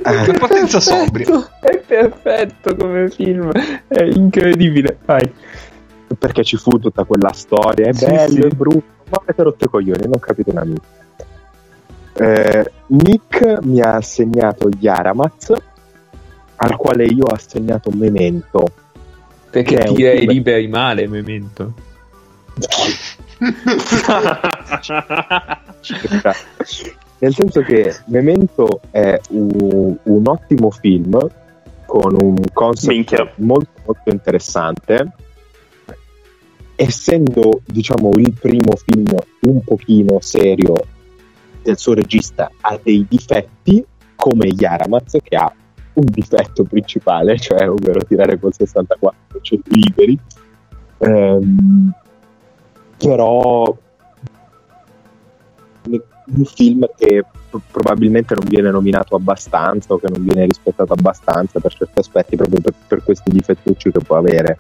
La potenza sobria. È perfetto come film, è incredibile. Vai. Perché ci fu tutta quella storia, è Sì, bello, sì. è brutto, ma avete rotto i coglioni, non capite una minchia. Eh, Nick mi ha assegnato Yaramaz, al quale io ho assegnato Memento. Perché Che è un tira i film- liberi male, memento. Nel senso che Memento è un, un ottimo film con un concept Minchia. molto, molto interessante. Essendo, diciamo, il primo film un pochino serio del suo regista, ha dei difetti come Yaramaz che ha un difetto principale, cioè ovvero tirare col 64% liberi. Ehm, però un film che pro- probabilmente non viene nominato abbastanza o che non viene rispettato abbastanza per certi aspetti proprio per, per questi difettucci che può avere.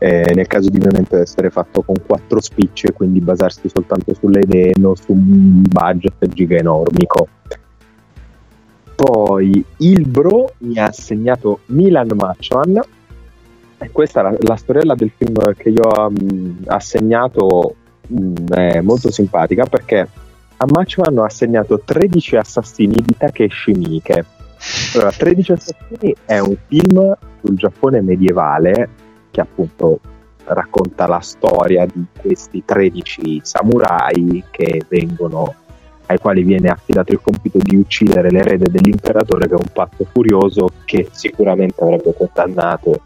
Eh, nel caso di Memento essere fatto con quattro spicce quindi basarsi soltanto sulle idee non su un budget giga enormico. Poi il bro mi ha assegnato Milan Machuan E questa la, la storiella del film che io ho mm, assegnato mm, è molto simpatica perché a Matchman ho assegnato 13 assassini di Takeshi Miike. Allora, 13 assassini è un film sul Giappone medievale che appunto racconta la storia di questi 13 samurai vengono ai quali viene affidato il compito di uccidere l'erede dell'imperatore che è un patto furioso che sicuramente avrebbe condannato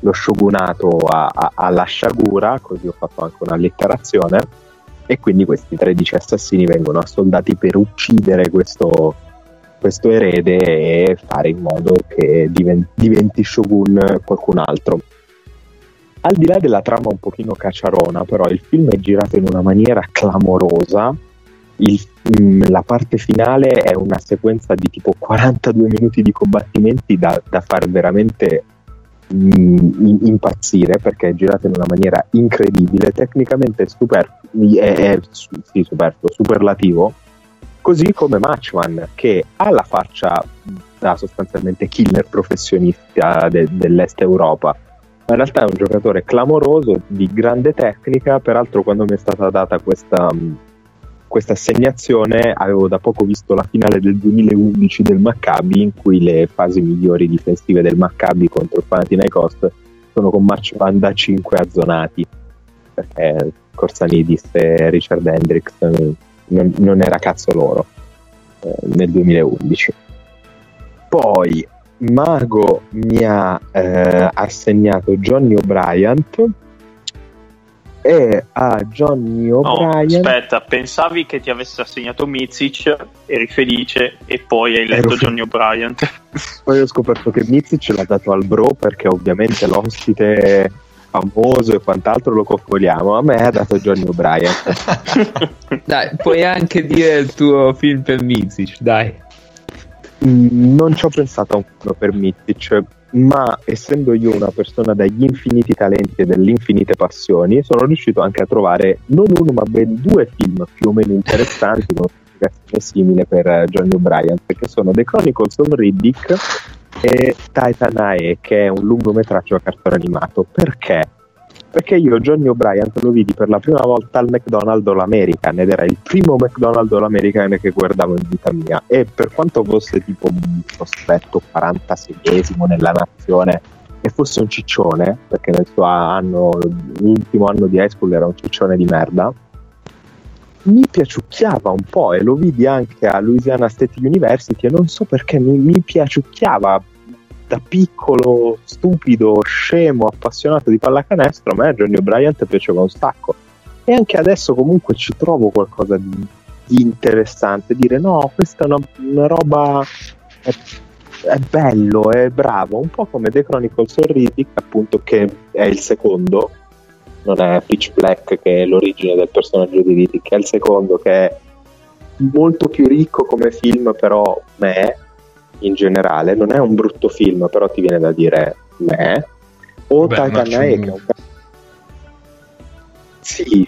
lo shogunato a, a, alla sciagura, così ho fatto anche un'allitterazione, e quindi questi 13 assassini vengono assoldati per uccidere questo, questo erede e fare in modo che diventi, diventi shogun qualcun altro. Al di là della trama un pochino cacciarona, però il film è girato in una maniera clamorosa. Il, la parte finale è una sequenza di tipo 42 minuti di combattimenti da, da far veramente mm, impazzire perché è girata in una maniera incredibile, tecnicamente super, è, è sì, superfluo, superlativo, così come Matchman che ha la faccia da sostanzialmente killer professionista de, dell'est Europa. Ma in realtà è un giocatore clamoroso, di grande tecnica, peraltro quando mi è stata data questa, questa assegnazione avevo da poco visto la finale del 2011 del Maccabi in cui le fasi migliori difensive del Maccabi contro il Panathinaikos sono con March Banda 5 azzonati. Perché Corsanidis e Richard Hendricks non, non era cazzo loro eh, nel 2011 poi Mago mi ha eh, assegnato Johnny O'Brien e a Johnny O'Brien. no, aspetta pensavi che ti avesse assegnato Mizic eri felice e poi hai letto Johnny O'Brien. Poi ho scoperto che Mizic l'ha dato al bro perché ovviamente l'ospite famoso e quant'altro lo coccoliamo a me ha dato Johnny O'Brien. Dai puoi anche dire il tuo film per Mizic dai non ci ho pensato a un film per Mitic, ma essendo io una persona dagli infiniti talenti e delle infinite passioni, sono riuscito anche a trovare non uno ma ben due film più o meno interessanti con una simile per eh, Johnny O'Brien, che sono The Chronicles of Riddick e Titanae, che è un lungometraggio a cartone animato. Perché? Perché io Johnny O'Brien lo vidi per la prima volta al McDonald's All-American ed era il primo McDonald's All-American che guardavo in vita mia. E per quanto fosse tipo un prospetto 46esimo nella nazione e fosse un ciccione perché nel suo anno l'ultimo anno di high school era un ciccione di merda mi piaciucchiava un po' e lo vidi anche a Louisiana State University e non so perché mi, mi piaciucchiava da piccolo, stupido, scemo, appassionato di pallacanestro, a me Johnny O'Brien piaceva un sacco. E anche adesso comunque ci trovo qualcosa di, di interessante. Dire no, questa è una, una roba. È, è, bello, è bravo. Un po' come The Chronicles of Riddick, appunto, che è il secondo. Non è Pitch Black che è l'origine del personaggio di Riddick, è il secondo che è molto più ricco come film, però me in generale, non è un brutto film, però ti viene da dire me. O Beh, Titan Eye, che è un sì,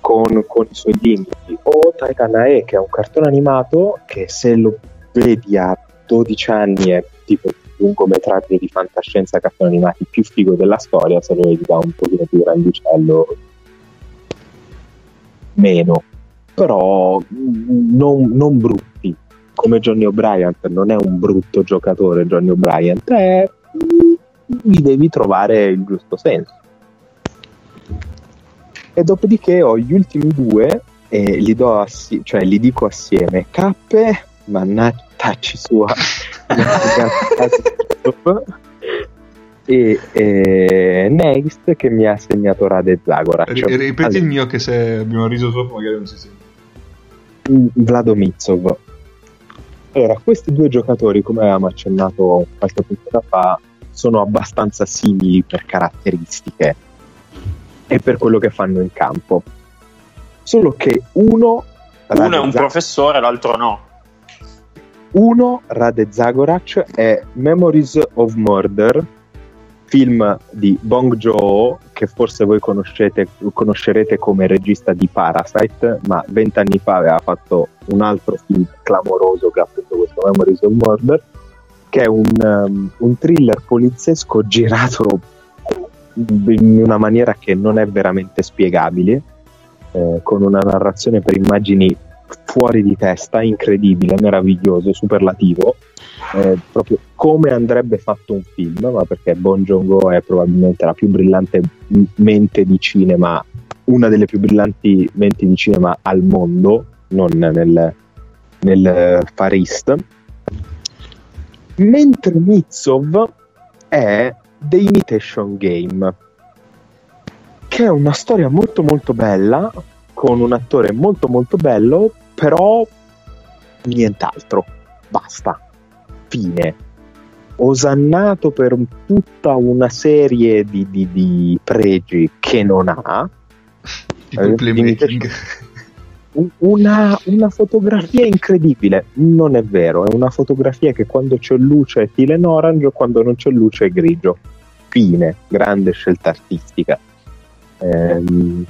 con, con, i suoi limiti. O Titan Eye, che è un cartone animato che se lo vedi a 12 anni è tipo il lungometraggio di fantascienza cartoni animati più figo della storia, se lo vedi da un pochino più grandicello meno. Però mm, non, non brutti, come Johnny O'Brien, non è un brutto giocatore Johnny O'Brien, è gli devi trovare il giusto senso. E dopodiché ho gli ultimi due e li, do assi- cioè, li dico assieme. Cappe, mannaggia sua, e, e Next che mi ha segnato Rade Zagora. Cioè, ripeti allora, il mio che se abbiamo riso troppo magari non si sente. Vladomitsov allora, questi due giocatori, come avevamo accennato qualche puntata fa, sono abbastanza simili per caratteristiche e per quello che fanno in campo. Solo che uno... Uno è un professore, l'altro no. Uno, Rade Zagorac, è Memories of Murder, film di Bong Joon che forse voi conoscerete come regista di Parasite, ma vent'anni fa aveva fatto un altro film clamoroso che è appunto questo Memories of Murder, che è un, um, un thriller poliziesco girato in una maniera che non è veramente spiegabile, eh, con una narrazione per immagini fuori di testa, incredibile, meraviglioso, superlativo, eh, proprio come andrebbe fatto un film, ma perché Bon Joon-ho è probabilmente la più brillante mente di cinema, una delle più brillanti menti di cinema al mondo, non nel, nel Far East. Mentre Mitsov è The Imitation Game, che è una storia molto molto bella, con un attore molto molto bello, però nient'altro, basta, fine. Osannato per tutta una serie di, di, di pregi che non ha. Tipo il playmaking. Una, una, fotografia incredibile, non è vero, è una fotografia che quando c'è luce è Tilen Orange, quando non c'è luce è grigio. Fine, grande scelta artistica. Ehm,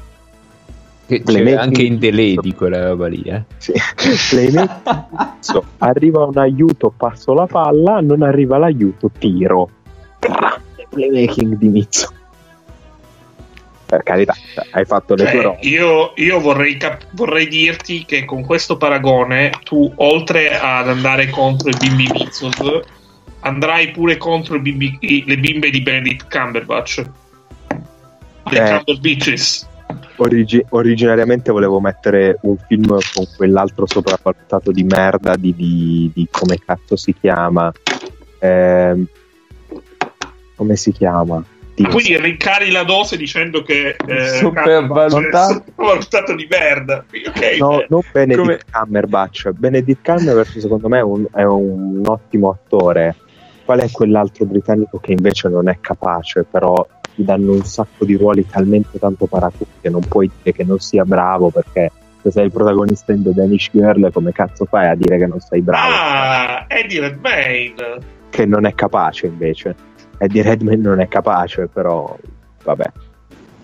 che c'è anche in delay di quella roba lì, eh? Sì. so, arriva un aiuto, passo la palla, non arriva l'aiuto, tiro. Playmaking di Mizzo per carità, hai fatto le cioè, tue robe. Io, io vorrei, cap- vorrei, dirti che con questo paragone tu, oltre ad andare contro i bimbi Mitsov, andrai pure contro bimbi, le bimbe di Benedict Cumberbatch. Le Eh. Cumberbitches. Origi- originariamente volevo mettere un film con quell'altro sopravvalutato di merda di, di- di come cazzo si chiama. Ehm, come si chiama? Dio. Quindi rincari la dose dicendo che eh, Sopravvalutato. Sopravvalutato di merda. Ok, No, eh. non Benedict Come- Cumberbatch. Benedict Cumberbatch secondo me è un, è un ottimo attore. Qual è quell'altro britannico che invece non è capace, però gli danno un sacco di ruoli talmente tanto paracuti che non puoi dire che non sia bravo perché se sei il protagonista in The Danish Girl come cazzo fai a dire che non sei bravo? Ah, Eddie Redmayne. Che non è capace invece. Eddie Redmayne non è capace, però vabbè.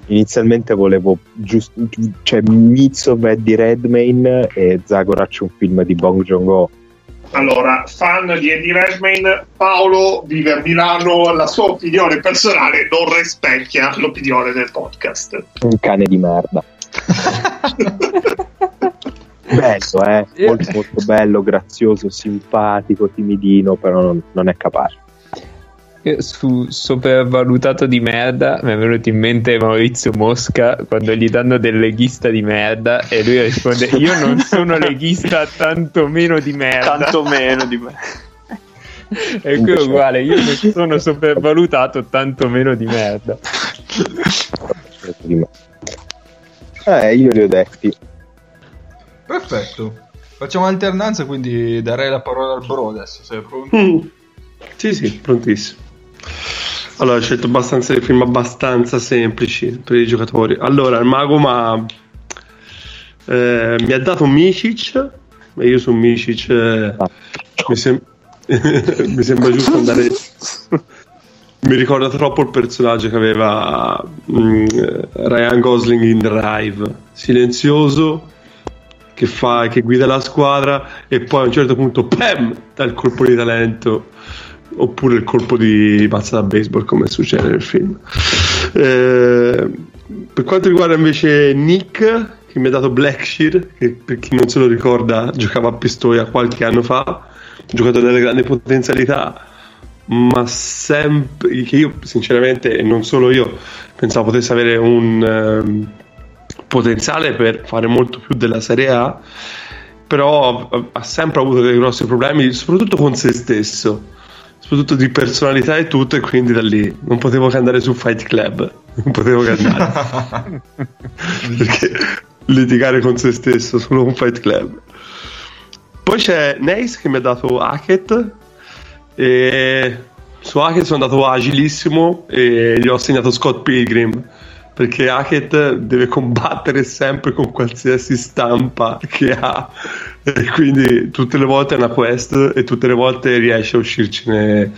Inizialmente volevo giusto cioè Mitsov Eddie Redmayne e Zagorac un film di Bong Joon-ho Allora, fan di Eddie Redmayne, Paolo vive a Milano, la sua opinione personale non rispecchia l'opinione del podcast. un cane di merda. bello, eh? Molto, molto bello, grazioso, simpatico, timidino, però non, non è capace. Su sopravvalutato di merda mi è venuto in mente Maurizio Mosca quando gli danno del leghista di merda e lui risponde io non sono leghista tanto meno di merda Tanto meno di me. e qui è uguale io non sono sopravvalutato tanto meno di merda Eh, io li ho detti. Perfetto. Facciamo alternanza, quindi darei la parola al bro adesso. Sei pronto? Mm. Sì, sì, prontissimo. Allora, ho scelto abbastanza dei film abbastanza semplici per i giocatori. Allora, il mago ma eh, mi ha dato Micic e io su Micic eh, mi, sem- mi sembra giusto andare mi ricorda troppo il personaggio che aveva mm, Ryan Gosling in Drive silenzioso che, fa, che guida la squadra e poi a un certo punto pam dà il colpo di talento oppure il colpo di mazza da baseball come succede nel film. Eh, per quanto riguarda invece Nick che mi ha dato Blackshire che per chi non se lo ricorda giocava a Pistoia qualche anno fa giocatore delle grandi potenzialità ma sempre che io sinceramente e non solo io pensavo potesse avere un ehm, potenziale per fare molto più della Serie A però ha sempre avuto dei grossi problemi soprattutto con se stesso soprattutto di personalità e tutto e quindi da lì non potevo che andare su Fight Club non potevo che andare. Perché litigare con se stesso solo con Fight Club. Poi c'è Nace che mi ha dato Hackett e su Hackett sono andato agilissimo e gli ho assegnato Scott Pilgrim perché Hackett deve combattere sempre con qualsiasi stampa che ha. E quindi tutte le volte è una quest e tutte le volte riesce a uscircene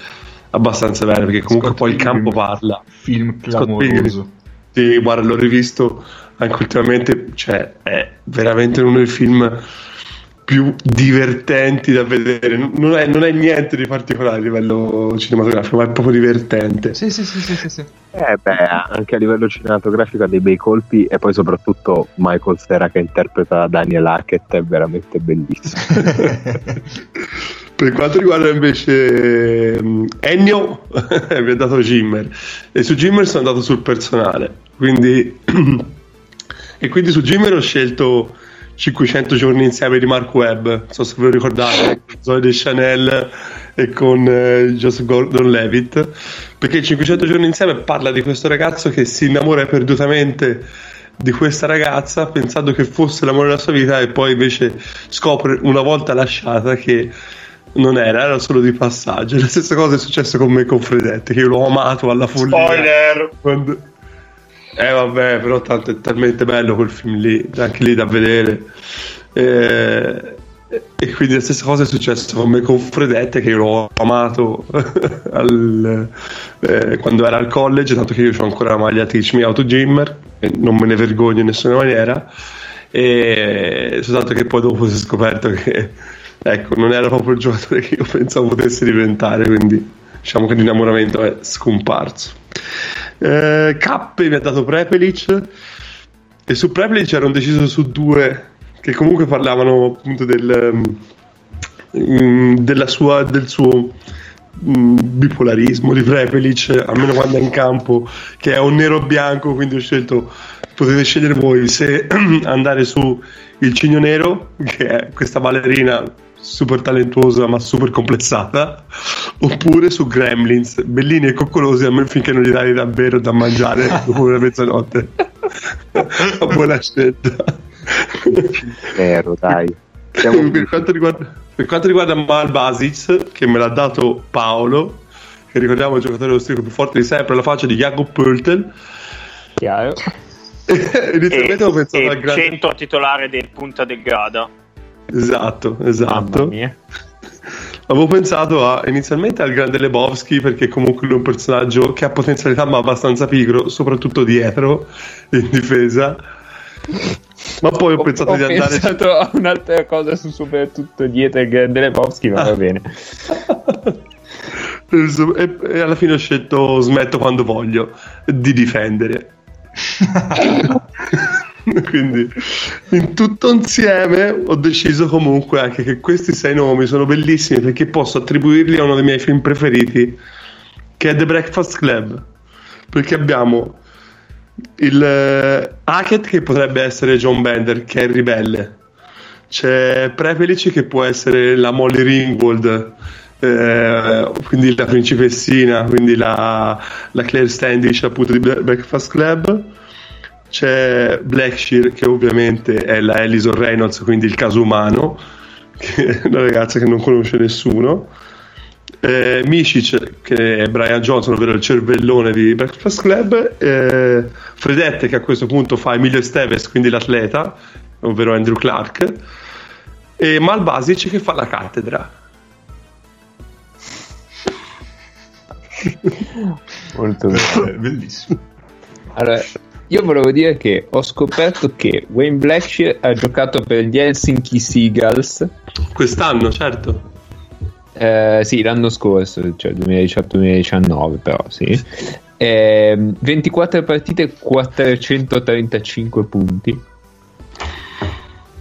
abbastanza bene perché comunque Scott poi il Pilgrim, campo parla. Film clamoroso. Sì, guarda, l'ho rivisto anche ultimamente, cioè è veramente uno dei film più divertenti da vedere. Non è, non è niente di particolare a livello cinematografico, ma è proprio divertente. Sì, sì, sì, sì, sì, sì. Eh beh, anche a livello cinematografico ha dei bei colpi e poi soprattutto Michael Cera che interpreta Daniel Hackett è veramente bellissimo. Per quanto riguarda invece um, Ennio, mi ha dato Jimmer e su Jimmer sono andato sul personale. Quindi, e quindi su Jimmer ho scelto 500 giorni insieme di Mark Webb, non so se ve lo ricordate, con Zoe Chanel e con eh, Joseph Gordon-Levitt, perché 500 giorni insieme parla di questo ragazzo che si innamora perdutamente di questa ragazza pensando che fosse l'amore della sua vita e poi invece scopre una volta lasciata che non era, era solo di passaggio. La stessa cosa è successa con me con Fredette, che io l'ho amato alla follia. Spoiler! Quando... Eh vabbè, però tanto è talmente bello quel film lì, anche lì da vedere. Eh, e quindi la stessa cosa è successa con me con Fredette, che io l'ho amato al, eh, quando era al college, tanto che io ho ancora la maglia Teach Me How to Gymmer, e non me ne vergogno in nessuna maniera. E soltanto che poi dopo si è scoperto che ecco, non era proprio il giocatore che io pensavo potesse diventare, quindi diciamo che l'innamoramento è scomparso. Eh, K mi ha dato Prepelic. E su Prepelic ero deciso su due che comunque parlavano appunto del, um, sua, del suo um, bipolarismo di Prepelic, almeno quando è in campo, che è un nero bianco, quindi ho scelto, potete scegliere voi se andare su il Cigno Nero, che è questa ballerina super talentuosa ma super complessata, oppure su Gremlins, bellini e coccolosi, almeno finché non gli dai davvero da mangiare dopo la mezzanotte. Una buona scelta. Vero, dai. Per quanto, riguarda, per quanto riguarda Mal Basic, che me l'ha dato Paolo, che ricordiamo il giocatore austriaco più forte di sempre, la faccia di Jakob Pöltel. Chiaro. Inizialmente e, ho pensato al grande... centro titolare del Punta del Grada. Esatto, esatto. Mamma mia. Avevo pensato a, inizialmente al grande Lebowski perché comunque lui è un personaggio che ha potenzialità ma abbastanza pigro, soprattutto dietro, in difesa. Ma poi ho, pensato ho di andare... pensato a un'altra cosa su soprattutto dietro il grande Lebowski, ma va bene. e, e alla fine ho scelto smetto quando voglio di difendere. Quindi in tutto insieme ho deciso comunque anche che questi sei nomi sono bellissimi perché posso attribuirli a uno dei miei film preferiti che è The Breakfast Club. Perché abbiamo il uh, Hackett che potrebbe essere John Bender che è il ribelle. C'è Prepelic che può essere la Molly Ringwald eh, quindi la principessina quindi la, la Claire Standish appunto di Breakfast Club c'è Blackshire che ovviamente è la Ellison Reynolds, quindi il caso umano, che è una ragazza che non conosce nessuno. Eh, Micic che è Brian Johnson, ovvero il cervellone di Breakfast Club. Eh, Fredette che a questo punto fa Emilio Esteves, quindi l'atleta, ovvero Andrew Clark. E Malbasic che fa la cattedra. Molto bene. Eh, bellissimo. Allora, io volevo dire che ho scoperto che Wayne Blackshire ha giocato per gli Helsinki Seagulls. Quest'anno, certo. Eh, sì, l'anno scorso, cioè 2018-2019, però sì. Eh, 24 partite, 435 punti.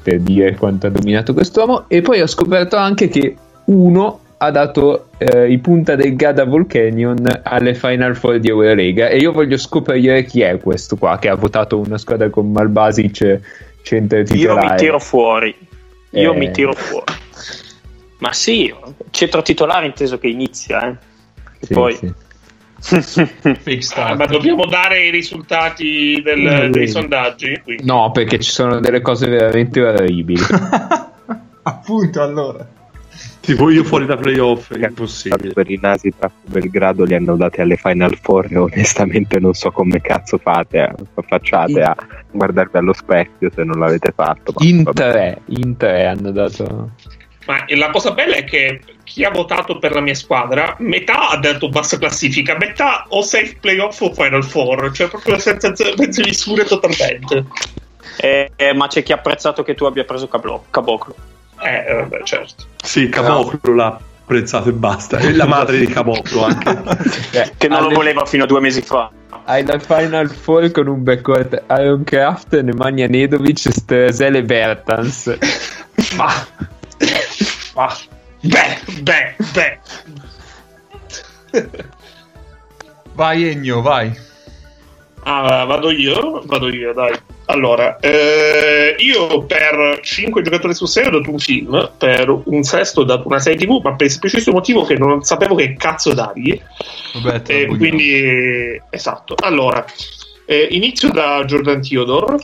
Per dire quanto ha dominato quest'uomo. E poi ho scoperto anche che uno ha dato eh, i punta del Gada Volcanion alle Final Four di Eurolega e io voglio scoprire chi è questo qua che ha votato una squadra con Malbasic centro titolare. Io mi tiro fuori. Io Eh. mi tiro fuori. Ma sì, centro titolare inteso che inizia, eh. Sì, poi sì. Ah, ma dobbiamo dare i risultati del- Mm. dei sondaggi? Quindi. No, perché ci sono delle cose veramente orribili. Appunto, allora. Tipo io fuori da playoff, è impossibile. Per i nasi tra Belgrado li hanno dati alle Final Four e onestamente non so come cazzo fate a, facciate a guardarvi allo specchio se non l'avete fatto. In tre, in tre hanno dato... Ma la cosa bella è che chi ha votato per la mia squadra, metà ha detto bassa classifica, metà o safe playoff o Final Four, cioè proprio senza senza misure totalmente. Eh, eh, ma c'è chi ha apprezzato che tu abbia preso Cablo- Caboclo. Eh, vabbè, certo. Sì, Caboclo l'ha apprezzato e basta. E la madre di Caboclo anche. Eh, Che non lo alle- voleva fino a due mesi fa. Hai la Final Fall con un backcourt Iron Craft, Nemanja Nedovic, Stresele Bertans. Ma, ma, beh, beh, beh. Vai Ennio, vai. Ah, vado io? Vado io, dai. Allora, eh, io per 5 giocatori su 6 ho dato un film, per un sesto ho dato una serie TV, ma per il semplice motivo che non sapevo che cazzo dargli. Vabbè, E vogliamo. quindi, esatto. Allora, eh, inizio da Jordan Theodore.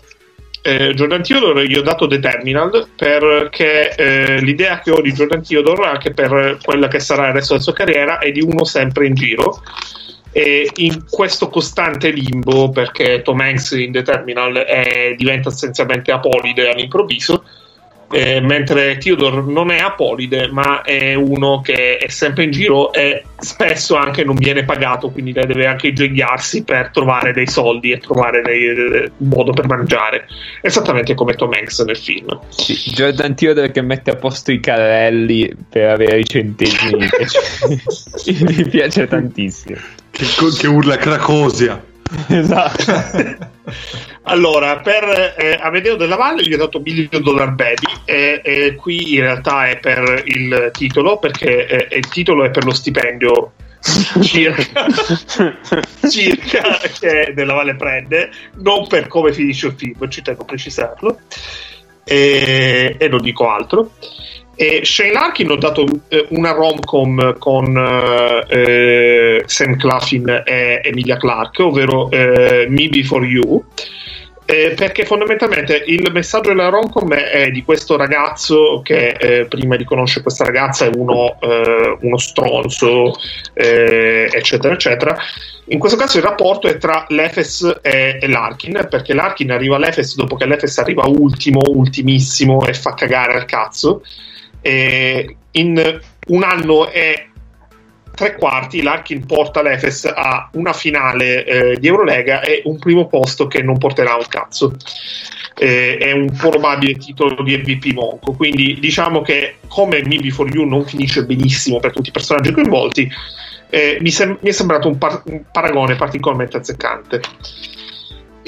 Eh, Jordan Theodore gli ho dato The Terminal perché eh, l'idea che ho di Jordan Theodore, anche per quella che sarà il resto della sua carriera, è di uno sempre in giro. E in questo costante limbo, perché Tom Hanks in The Terminal è- diventa essenzialmente apolide all'improvviso, eh, mentre Theodore non è apolide, ma è uno che è sempre in giro e spesso anche non viene pagato, quindi deve anche ingegnarsi per trovare dei soldi e trovare dei- un modo per mangiare. Esattamente come Tom Hanks nel film. Sì, Jordan Theodore che mette a posto i carrelli per avere i centesimi. mi piace tantissimo. Che, che urla Cracosia. Esatto. Allora, per eh, Amedeo della Valle gli ho dato Million Dollar Baby e, e qui in realtà è per il titolo, perché eh, il titolo è per lo stipendio circa, circa che della Valle prende, non per come finisce il film, ci tengo a precisarlo, e, e non dico altro. E Shane Larkin ho dato eh, una rom-com con eh, eh, Sam Claflin e Emilia Clarke, ovvero eh, Me Before You. Eh, perché fondamentalmente il messaggio della romcom è di questo ragazzo che eh, prima conoscere questa ragazza è uno, eh, uno stronzo, eh, eccetera, eccetera. In questo caso il rapporto è tra l'Efes e, e l'Arkin, perché l'Arkin arriva all'Efes dopo che l'Efes arriva ultimo, ultimissimo e fa cagare al cazzo. E in un anno e tre quarti l'Arkin porta l'Efes a una finale eh, di Eurolega e un primo posto che non porterà un cazzo. Eh, è un probabile titolo di MVP Monco. Quindi diciamo che come Me Before You non finisce benissimo per tutti i personaggi coinvolti, eh, mi, sem- mi è sembrato un, par- un paragone particolarmente azzeccante.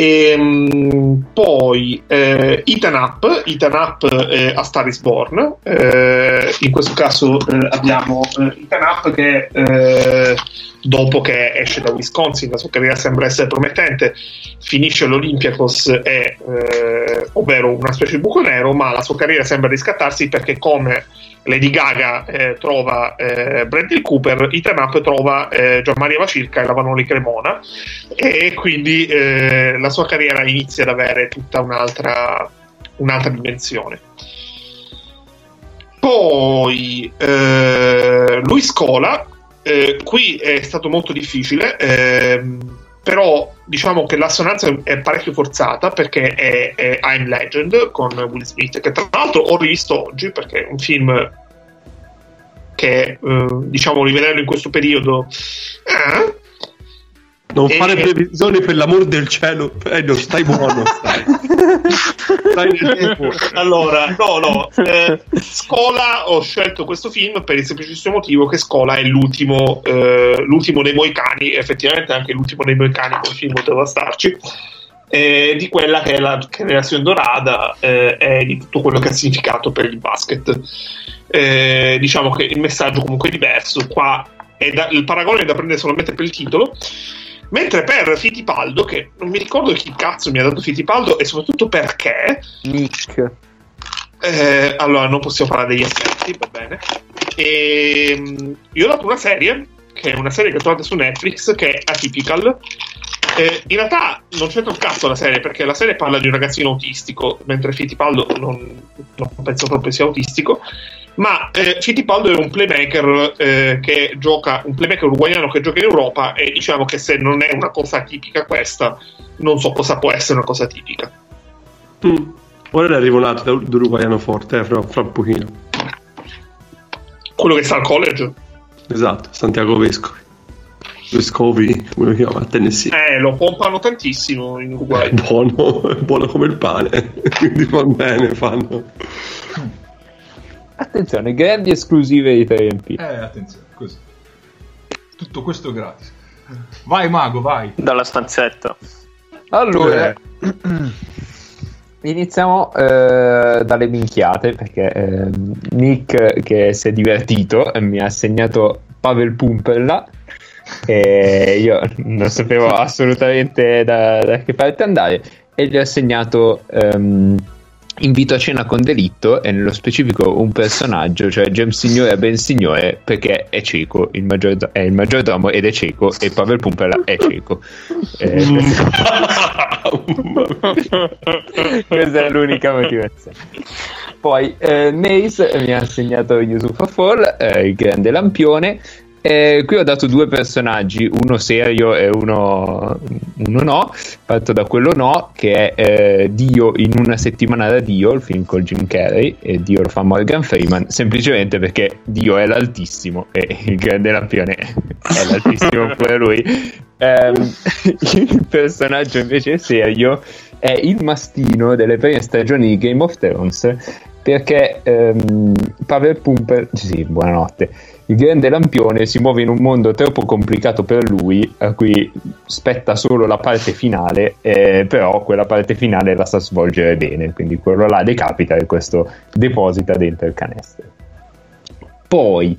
Ehm, poi eh, Ethan Up, Ethan Up eh, a Star is Born. Eh, in questo caso eh, abbiamo eh, Ethan Up che eh, dopo che esce da Wisconsin, la sua carriera sembra essere promettente, finisce all'Olympiacos, e, eh, ovvero una specie di buco nero, ma la sua carriera sembra riscattarsi perché come Lady Gaga eh, trova eh, Bradley Cooper, Ethan Up trova eh, Gianmaria Vacirca e la Vanoli Cremona e quindi eh, la sua carriera inizia ad avere tutta un'altra, un'altra dimensione. Poi eh, lui Scola, eh, qui è stato molto difficile, ehm, però diciamo che l'assonanza è parecchio forzata perché è, è I'm Legend con Will Smith, che tra l'altro ho rivisto oggi perché è un film che eh, diciamo rivederlo in questo periodo eh, Non E- fare previsioni per l'amor del cielo. No, stai buono. Stai. Stai nel tempo. allora, no, no. eh, Scola ho scelto questo film per il semplicissimo motivo che Scola è l'ultimo, eh, l'ultimo dei Moicani, effettivamente anche l'ultimo dei Moicani quel film poteva starci. eh, di quella che è la generazione dorata eh, e di tutto quello che ha significato per il basket. Eh, diciamo che il messaggio comunque è diverso. Qua è da- il paragone è da prendere solamente per il titolo. Mentre per Fittipaldo, che non mi ricordo chi cazzo mi ha dato Fittipaldo e soprattutto perché, Nick. eh, allora non possiamo parlare degli aspetti, va bene. Ehm, io ho dato una serie, che è una serie che trovate su Netflix, che è Atypical. Eh, in realtà non c'entra un cazzo la serie, perché la serie parla di un ragazzino autistico, mentre Fittipaldo non, non penso proprio sia autistico. Ma eh, Fittipaldo è un playmaker eh, che gioca, un playmaker uruguayano che gioca in Europa e diciamo che se non è una cosa tipica questa, non so cosa può essere una cosa tipica. Mm. Ora ne arriva un altro d'uruguayano forte, eh, fra, fra un pochino. Quello che sta al college. Esatto, Santiago Vescovi. Vescovi, come lo chiama? Tennessee. Eh, lo pompano tantissimo in Uruguay. È buono, è buono come il pane, quindi va bene, fanno. Attenzione, grandi esclusive di 3MP. Eh, attenzione, così. Tutto questo gratis. Vai, Mago, vai. Dalla stanzetta. Allora, iniziamo eh, dalle minchiate perché eh, Nick che si è divertito eh, mi ha assegnato Pavel Pumpella e io non sapevo assolutamente da, da che parte andare e gli ho assegnato ehm, Invito a cena con delitto e nello specifico un personaggio, cioè James Signore Ben Signore, perché è cieco, il maggiordomo, è il maggiordomo ed è cieco e Pavel Pumpella è cieco. Eh, questa è l'unica motivazione. Poi eh, Mace mi ha assegnato Yusufa Fall, eh, il grande lampione, eh, qui ho dato due personaggi, uno serio e uno, uno no. Parto da quello no, che è eh, Dio in una settimana da Dio, il film con Jim Carrey, e Dio lo fa Morgan Freeman, semplicemente perché Dio è l'altissimo e il grande lampione è l'altissimo pure lui. Eh, il personaggio invece serio è il mastino delle prime stagioni di Game of Thrones, perché ehm, Pavel Pumper, sì, buonanotte il grande lampione si muove in un mondo troppo complicato per lui, a cui spetta solo la parte finale, eh, però quella parte finale la sa svolgere bene, quindi quello là decapita e questo deposita dentro il canestro. Poi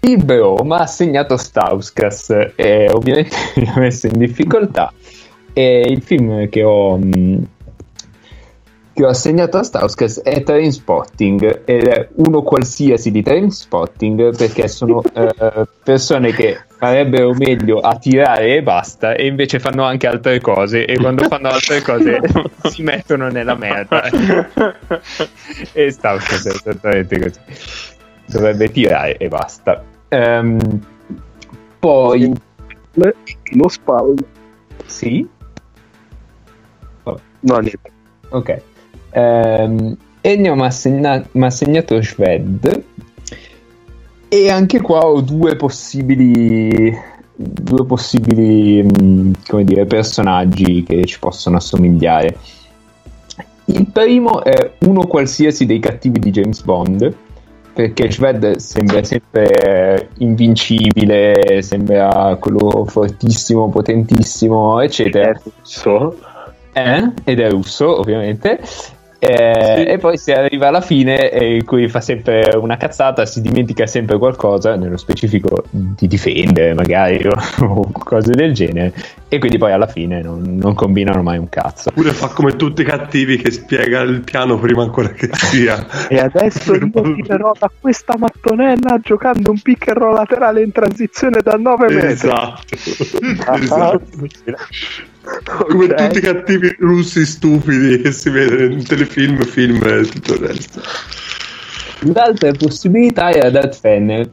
il bro mi ha assegnato Stauskas e ovviamente mi ha messo in difficoltà. E il film che ho mh, che ho assegnato a Stauskas è Trainspotting ed è uno qualsiasi di Trainspotting perché sono eh, persone che farebbero meglio a tirare e basta e invece fanno anche altre cose e quando fanno altre cose si mettono nella merda. E Stauskas è esattamente così. Dovrebbe tirare e basta. Um, poi lo spallo sì? No niente. Ok ehm, Ennio mi ha assegna- assegnato Shved e anche qua ho due possibili due possibili come dire, personaggi che ci possono assomigliare il primo è uno qualsiasi dei cattivi di James Bond perché Shved sembra sempre invincibile, sembra quello fortissimo, potentissimo, eccetera. So. Eh? Ed è russo, ovviamente. Eh, sì. E poi si arriva alla fine in cui fa sempre una cazzata, si dimentica sempre qualcosa, nello specifico di difendere magari o, o cose del genere, e quindi poi alla fine non, non, combinano mai un cazzo. Oppure fa come tutti i cattivi che spiega il piano prima ancora che sia. e adesso io tirerò da questa mattonella giocando un pick and roll laterale in transizione da 9 metri. Esatto. esatto. Come okay. tutti i cattivi russi stupidi che si vede in telefilm, film e tutto il resto. L'altra possibilità era Darth Fenner.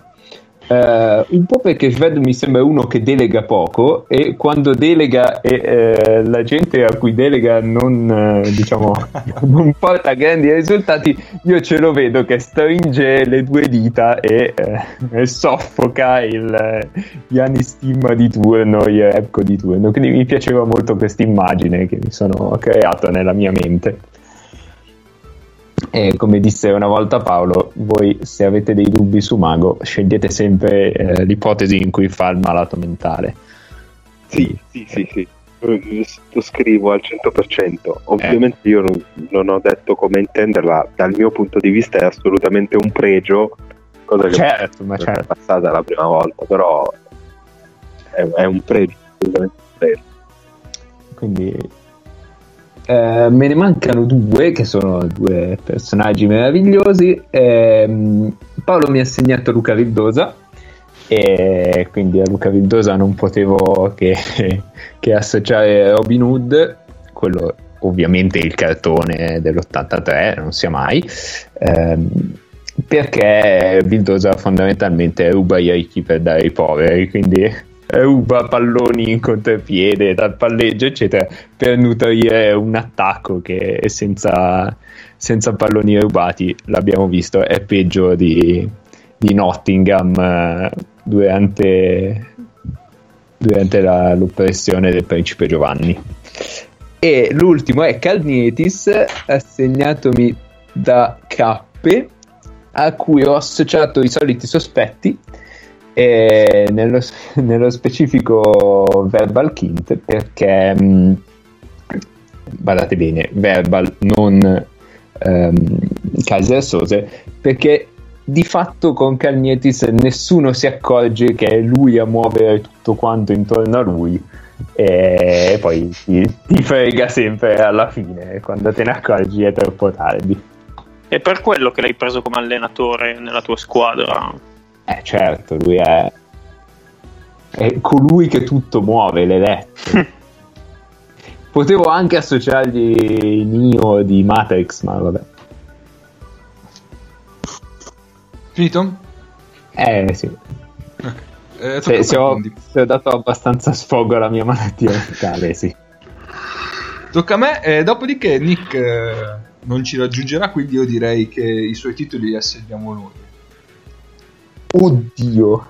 Uh, un po' perché Shved mi sembra uno che delega poco e quando delega e uh, la gente a cui delega non, uh, diciamo, non porta grandi risultati, io ce lo vedo che stringe le due dita e, e soffoca il, gli anistimma di turno, gli Repco di turno. Quindi mi piaceva molto questa immagine che mi sono creato nella mia mente. E come disse una volta Paolo, voi se avete dei dubbi su Mago, scegliete sempre eh, l'ipotesi in cui fa il malato mentale. Sì, sì, sì, sì. Lo scrivo al 100%. Ovviamente eh. io non, non, ho detto come intenderla, dal mio punto di vista è assolutamente un pregio, cosa che certo, ma certo. è passata la prima volta, però è, è un pregio, assolutamente un pregio. Quindi eh, me ne mancano due che sono due personaggi meravigliosi. Eh, Paolo mi ha assegnato Luca Vildosa e quindi a Luca Vildosa non potevo che, che associare Robin Hood, quello ovviamente il cartone dell'83, non sia mai. Eh, perché Vildosa fondamentalmente ruba i ricchi per dare ai poveri, quindi ruba palloni in contropiede dal palleggio, eccetera, per nutrire un attacco che senza, senza palloni rubati, l'abbiamo visto, è peggio di, di Nottingham eh, durante, durante la, l'oppressione del principe Giovanni. E l'ultimo è Calnietis, assegnatomi da Cappe a cui ho associato i soliti sospetti, e nello, nello specifico Verbal Kint, perché mh, badate bene, Verbal non ehm, Kaiser Sose, perché di fatto con Calnietis nessuno si accorge che è lui a muovere tutto quanto intorno a lui e poi ti, ti frega sempre alla fine quando te ne accorgi è troppo tardi È per quello che l'hai preso come allenatore nella tua squadra. Eh certo lui è è colui che tutto muove l'eletto. Potevo anche associargli Neo di Matrix ma vabbè. Finito? eh sì. Eh, se, tocca se ho, se ho dato abbastanza sfogo alla mia malattia mentale sì. Tocca a me, e dopodiché Nick eh, non ci raggiungerà, quindi io direi che i suoi titoli li assegniamo noi. Oddio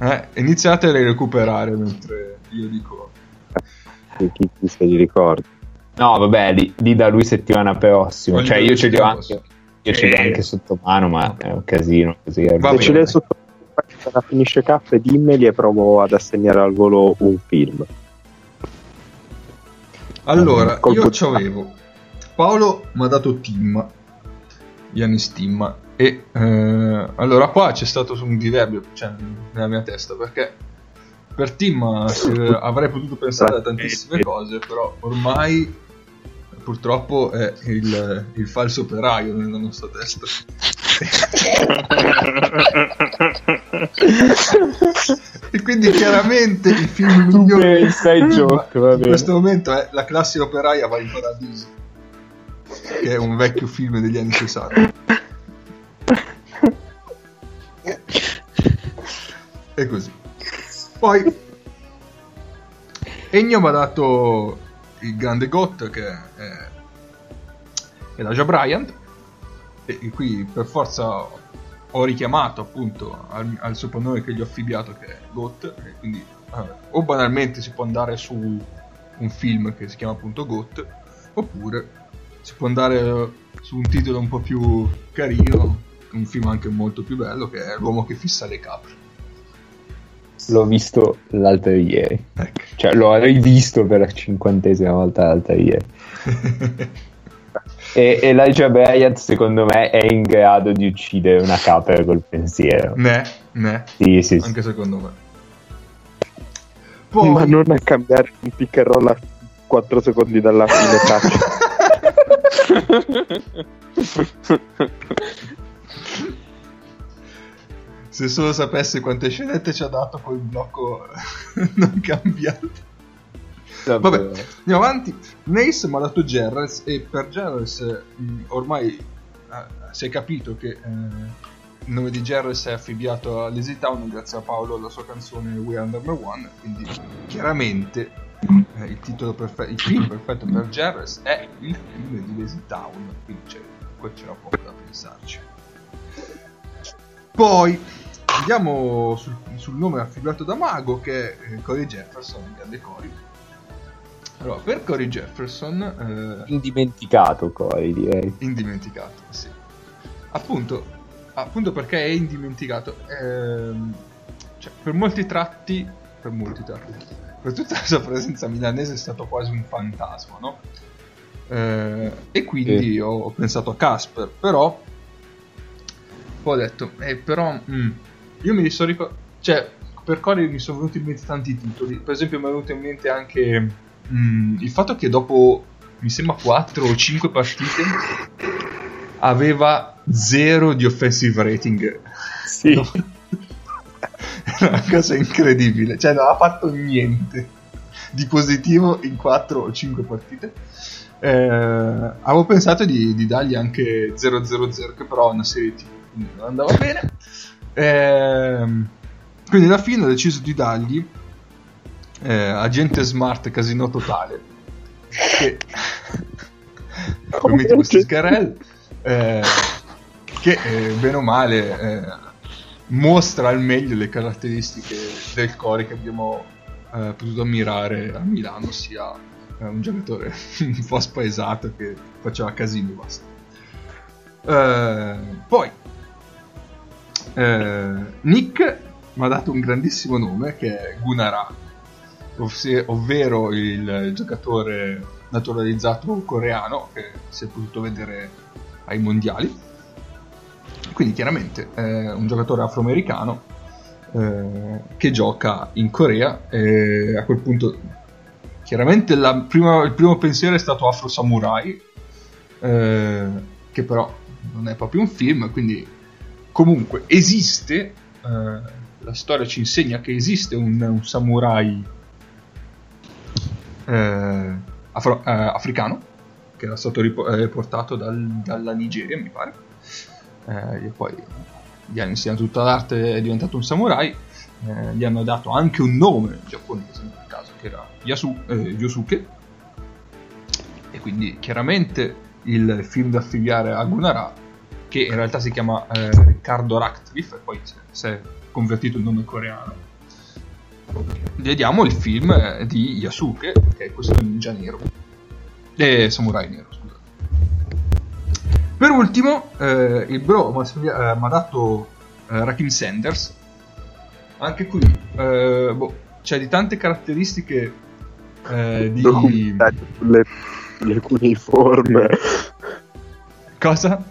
Eh, iniziate a recuperare mentre io dico. Chi, chi, chi se li ricorda? No, vabbè, lì, lì da lui settimana prossima. Cioè, io ce li ho anche, io ce li ho Eh. anche sotto mano, ma è un casino così. eh. Va Se bene. ce l'hai sotto appena finisce K, dimmeli e provo ad assegnare al volo un film. Allora, Colpo io ci avevo. Paolo mi ha dato Tim, Yanis Tim. E eh, allora qua c'è stato un diverbio cioè, nella mia testa perché per Tim se- avrei potuto pensare a tantissime cose, però ormai purtroppo è il, il falso operaio nella nostra testa. E quindi chiaramente il film Super migliore inside joke, va in bene. questo momento è La classe operaia va in paradiso, che è un vecchio film degli anni 60. E così. Poi Ennio mi ha dato il grande Got che è, è la Bryant e qui per forza ho richiamato appunto al, al soprannome che gli ho affibbiato che è Got quindi eh, o banalmente si può andare su un film che si chiama appunto Got oppure si può andare su un titolo un po' più carino un film anche molto più bello che è L'uomo che fissa le capre L'ho visto l'altro ieri. ecco Cioè, l'ho rivisto per la cinquantesima volta l'altro ieri. E Elijah Bryant, secondo me, è in grado di uccidere una capra col pensiero. ne ne Sì, sì, sì. anche secondo me poi Ma non a cambiare un pick and roll a 4 secondi dalla fine touch. se solo sapesse quante scenette ci ha dato quel blocco non cambiato Vabbè, andiamo avanti. Nace mi ha dato Gerrels e per Gerrels mh, ormai eh, si è capito che eh, il nome di Gerrels è affibbiato a Lazy Town grazie a Paolo alla sua canzone We Are Number One, quindi chiaramente eh, il titolo perfetto, il film perfetto per Gerrels è il film di Lazy Town, quindi c'è, qua c'era poco da pensarci. Poi andiamo sul, sul nome affibbiato da Mago che è eh, Corey Jefferson, il grande Corey. Allora, per Corey Jefferson, eh, Indimenticato, Cory, direi. indimenticato, sì. Appunto, appunto perché è indimenticato. ehm, cioè, per molti tratti, per molti tratti, per tutta la sua presenza milanese è stato quasi un fantasma, no? Eh, e quindi Sì. ho, ho pensato a Casper, però poi ho detto, eh, però mm, io mi sono ricordato, cioè, per Corey mi sono venuti in mente tanti titoli, per esempio mi è venuto in mente anche mm, il fatto che dopo, mi sembra 4 o 5 partite, aveva zero di offensive rating. Sì. No. Era una cosa incredibile, cioè non ha fatto niente di positivo in 4 o 5 partite. Eh, avevo pensato di, di dargli anche 0-0-0, che però è una serie TV, quindi non andava bene. Ehm, quindi alla fine ho deciso di dargli eh, Agente Smart Casino Totale, che come mette questi sgarel, eh, che eh, bene o male eh, mostra al meglio le caratteristiche del core che abbiamo eh, potuto ammirare a Milano, sia eh, un giocatore un po' spaesato che faceva casino e basta. Poi Eh, Nick mi ha dato un grandissimo nome che è Gunara, ovsi- ovvero il giocatore naturalizzato coreano che si è potuto vedere ai mondiali. Quindi chiaramente è un giocatore afroamericano eh, che gioca in Corea e a quel punto chiaramente prima- il primo pensiero è stato Afro Samurai eh, che però non è proprio un film quindi comunque esiste eh, la storia ci insegna che esiste un, un samurai eh, afro- eh, africano che era stato eh, portato dal- dalla Nigeria mi pare. Eh, e poi gli hanno insegnato tutta l'arte è diventato un samurai. Eh, gli hanno dato anche un nome giapponese in quel caso che era Yasu- Yosuke. E quindi chiaramente il film da affiliare a Gunara che in realtà si chiama eh, Riccardo Ratcliffe e poi si è convertito il nome coreano vediamo il film eh, di Yasuke che è questo ninja nero eh, samurai nero scusa per ultimo eh, il bro mi ha dato eh, Rakim Sanders anche qui eh, boh, c'è di tante caratteristiche eh, di sulle, sulle cuneiforme. cosa?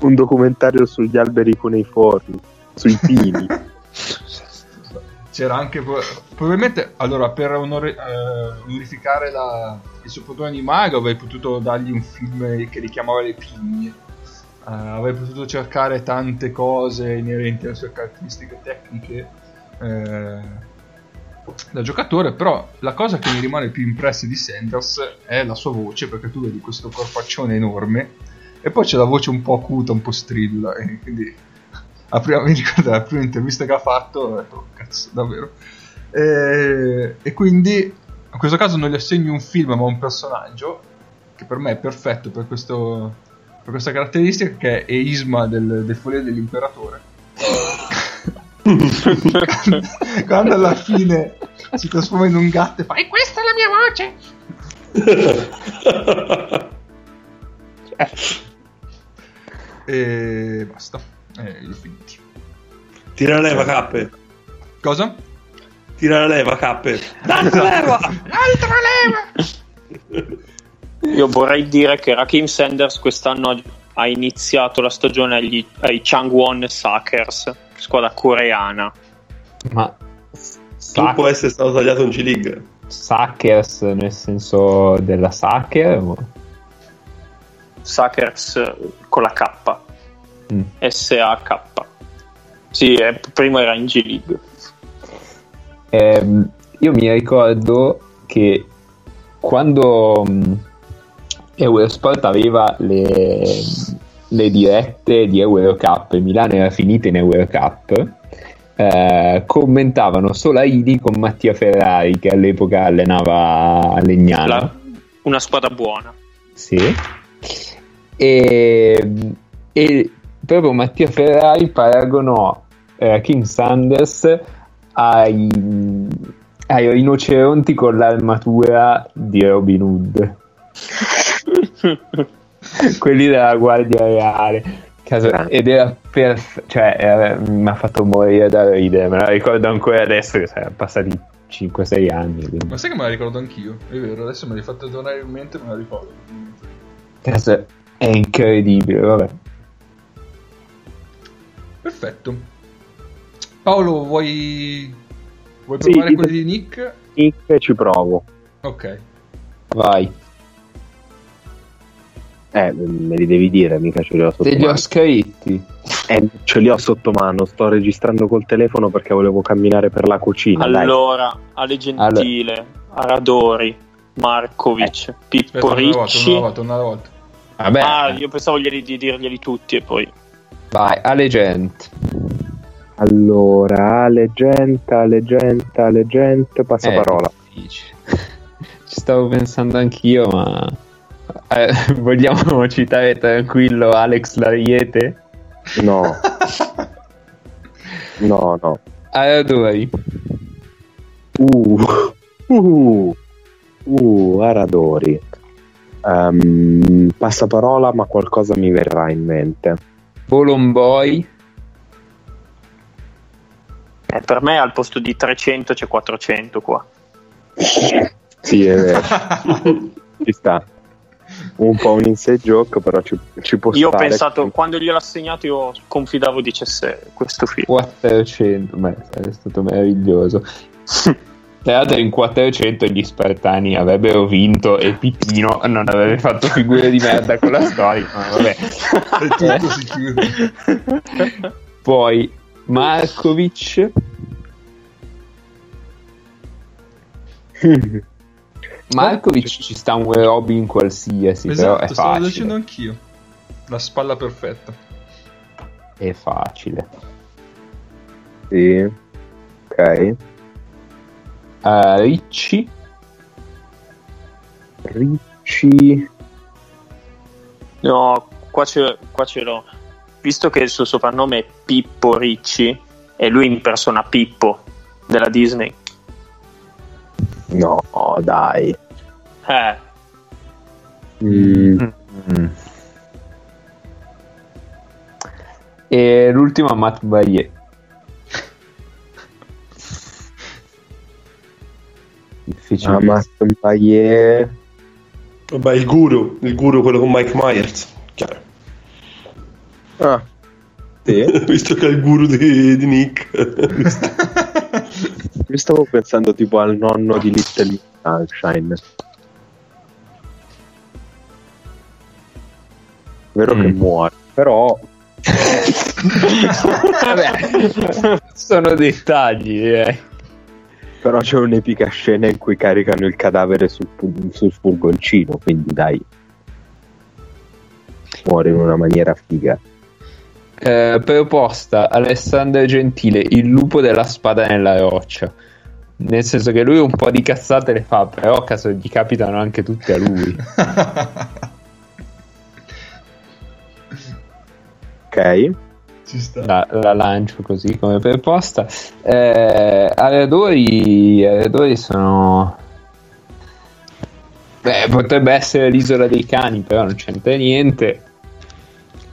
Un documentario sugli alberi cuneiformi, sui pini. c'era anche pro- probabilmente allora per onore- eh, onorificare la- il suo produttore animale avrei potuto dargli un film che richiamava le pigne Eh, avrei potuto cercare tante cose inerenti alle sue caratteristiche tecniche eh, da giocatore però la cosa che mi rimane più impressa di Sanders è la sua voce perché tu vedi questo corpaccione enorme e poi c'è la voce un po' acuta un po' stridula e quindi la prima, mi ricordo la prima intervista che ha fatto ho detto cazzo davvero? E, e quindi in questo caso non gli assegno un film ma un personaggio che per me è perfetto per, questo, per questa caratteristica che è Isma del, del Folie dell'Imperatore. Quando, quando alla fine si trasforma in un gatto e fa e questa è la mia voce e basta e li ho finiti Tira la leva, cappe. cosa? Tira la leva, cappe. altra leva Io vorrei dire che Rakim Sanders quest'anno ha iniziato la stagione agli, ai Changwon Suckers, squadra coreana. Ma Tu Sac- può essere stato tagliato in G-League. Suckers nel senso della Sucker? Suckers con la K. Mm. S-A-K. Sì, eh, prima era in G-League. Ehm, io mi ricordo che quando mh, Eurosport aveva le, le dirette di Eurocup e Milano era finita in Eurocup eh, commentavano Solaini con Mattia Ferrari che all'epoca allenava a Legnano La- una squadra buona. sì. E, e proprio Mattia Ferrari paragonò eh, King Sanders ai, ai rinoceronti con l'armatura di Robin Hood, quelli della Guardia Reale. Caso- ed era perfetto, cioè era- mi ha fatto morire da ridere, me la ricordo ancora adesso che sono passati 5-6 anni. quindi. ma sai che me la ricordo anch'io è vero adesso me l'hai fatto tornare in mente me la ricordo Cazzo, è incredibile, vabbè. perfetto Paolo vuoi vuoi Sì, provare quelli di Nick? Nick ci provo. ok Vai. Eh, me li devi dire, mica ce li ho sotto Te li ho mano. scritti. Eh, ce li ho sotto mano, sto registrando col telefono perché volevo camminare per la cucina. dai. Allora, Ale Gentile, Aradori, Markovic, Aspetta, Pippo una volta, una Ricci. volta, una volta. Vabbè, Ah, io pensavo glieli- di dirglieli tutti e poi. vai, alle gente. Allora, leggenda, leggenda, leggenda, passaparola. Eh. Ci stavo pensando anch'io, ma eh, vogliamo citare tranquillo Alex Lariete? No. no, no. Aradori. Uh, uh, uh, Aradori. Ehm, passaparola, ma qualcosa mi verrà in mente. Bolomboy. Eh, per me al posto di 300 c'è 400 qua. Sì, è vero. ci sta. Un po' un inside joke, però ci, ci può Io ho pensato, quando gliel'ho assegnato, io confidavo dicesse questo film. 400, beh, sarebbe stato meraviglioso. Tra l'altro in 400 gli spartani avrebbero vinto e Pitino non avrebbe fatto figure di merda con la storia, ma vabbè. È tutto si chiude. Poi Markovic, Markovic ci sta un Robin qualsiasi, però è esatto, stavo dicendo facile. anch'io. La spalla perfetta. È facile. Sì. Ok. Uh, Ricci, Ricci. No, qua ce, qua ce l'ho. Visto che il suo soprannome è Pippo Ricci e lui impersona Pippo della Disney. No, dai. Eh, Mm, Mm. E l'ultimo Matt Baillet. Difficile. Ah, Matt Bayer. Vabbè, il guru, il guru quello con Mike Myers. Chiaro. Ah, sì. Visto che è il guru di, di Nick. Io stavo pensando tipo al nonno di Little Sunshine. Vero che Mm. muore, però Vabbè, sono dettagli. eh. Però c'è un'epica scena in cui caricano il cadavere sul, sul furgoncino, quindi dai. Muore in una maniera figa. Eh, proposta Alessandro Gentile, il lupo della spada nella roccia. Nel senso che lui un po' di cazzate le fa, però a caso gli capitano anche tutte a lui. Ok? Ci sta. La, la lancio così come proposta. Eh, Aradori, Aradori sono. Beh, potrebbe essere l'isola dei cani, però non c'entra niente.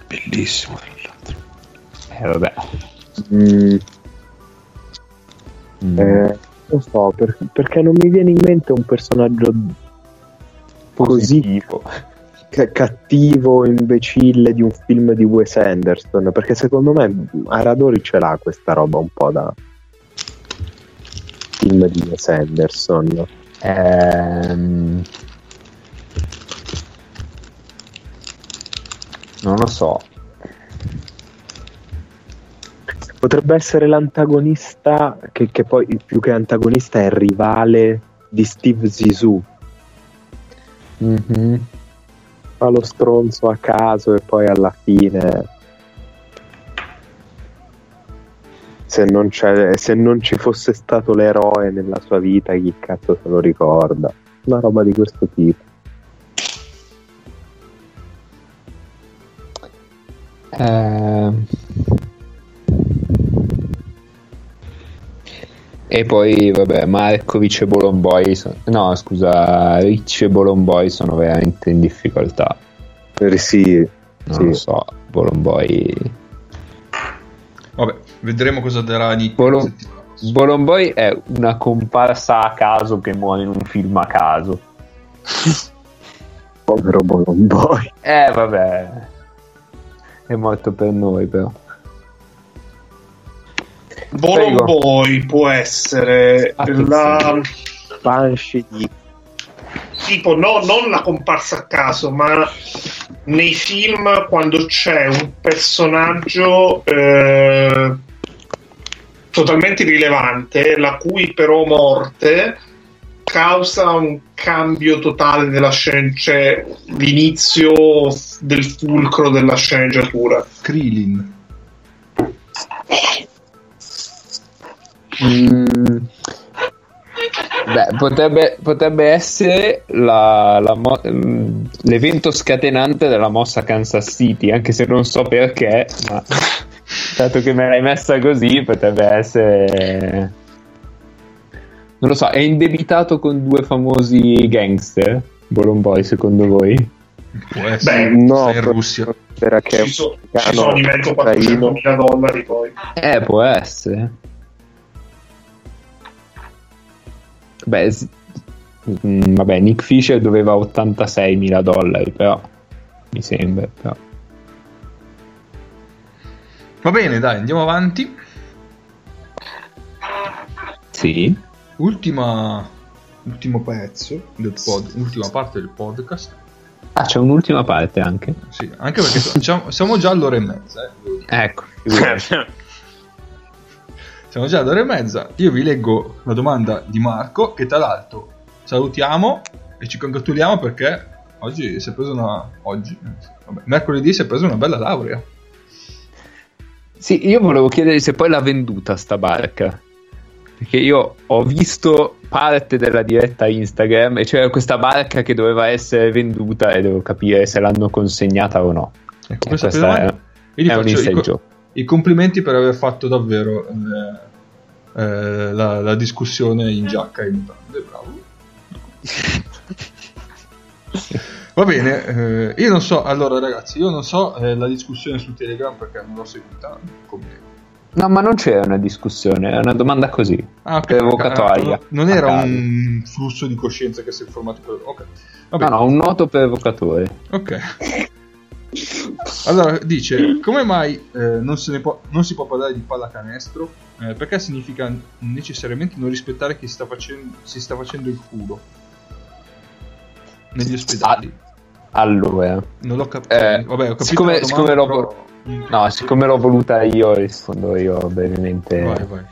Bellissimo, tra l'altro. Eh, vabbè. Mm, Mm. eh, non so, per- perché non mi viene in mente un personaggio così Positivo. Ca- cattivo, imbecille di un film di Wes Anderson, perché secondo me Aradori ce l'ha questa roba un po' da film di Wes Anderson. Ehm, Non lo so. Potrebbe essere l'antagonista, che, che poi più che antagonista è rivale di Steve Zissou. Mhm. Fa lo stronzo a caso e poi alla fine... Se non, se non ci fosse stato l'eroe nella sua vita, chi cazzo se lo ricorda? Una roba di questo tipo. Ehm. E poi, vabbè, Markovic e Bolomboi, sono- no scusa, Ricci e Bolomboi sono veramente in difficoltà. Eh, Sì, Non Sì. lo so, Bolomboi... Vabbè, vedremo cosa darà Nick. Bolo- la settimana prossima. Bolomboi è una comparsa a caso che muore in un film a caso. povero Bolomboi. Eh, vabbè. È morto per noi, però. Bolomboi può essere Attenzione. la, Banshee di tipo no, non la comparsa a caso, ma nei film quando c'è un personaggio eh, totalmente irrilevante, la cui però morte causa un cambio totale della scena, cioè l'inizio del fulcro della sceneggiatura. Krillin. Mm. Beh, potrebbe, potrebbe essere la- la mo- mm, l'evento scatenante della mossa Kansas City, anche se non so perché, ma dato che me l'hai messa così, potrebbe essere. Non lo so, è indebitato con due famosi gangster. Bolomboi, secondo voi? Può essere. Beh, no, in Russia. Era che Ci, so- ci sono di mezzo 400 ucraino. mila dollari poi. Eh, può essere. Beh, s- mm, vabbè, Nick Fisher doveva 86 mila dollari, però mi sembra. Però. Va bene, dai, andiamo avanti. Sì. Ultima, ultimo pezzo del pod, ultima parte del podcast. Ah, c'è un'ultima parte anche. Sì, anche perché siamo, siamo già all'ora e mezza. eh. Ecco. Siamo già all'ora e mezza. Io vi leggo la domanda di Marco, che tra l'altro salutiamo e ci congratuliamo perché oggi si è preso una. Oggi, vabbè, mercoledì si è preso una bella laurea. Sì, io volevo chiedere se poi l'ha venduta sta barca. Perché io ho visto parte della diretta Instagram e c'era questa barca che doveva essere venduta e devo capire se l'hanno consegnata o no. Ecco, questa, questa domanda- è- io gli è un faccio i, inside co- joke. I complimenti per aver fatto davvero eh, eh, la, la discussione in giacca e in mutande. Bravo. Va bene, eh, io non so, allora ragazzi, io non so eh, la discussione su Telegram perché non l'ho seguita come... No, ma non c'era una discussione, è una domanda così. Ah, ok, Evocatoria. ok, Non era un flusso di coscienza che si è formato per... Ok, vabbè. No, no, un noto per evocatore. Ok. Allora, dice, come mai eh, non, può- non si può parlare di pallacanestro? Eh, perché significa necessariamente non rispettare chi sta facendo, si sta facendo il culo negli ospedali. Allora, Non l'ho capito. Eh, Vabbè, ho capito siccome- domanda, siccome l'ho però- no, siccome l'ho voluta io, rispondo io brevemente. Vai, vai.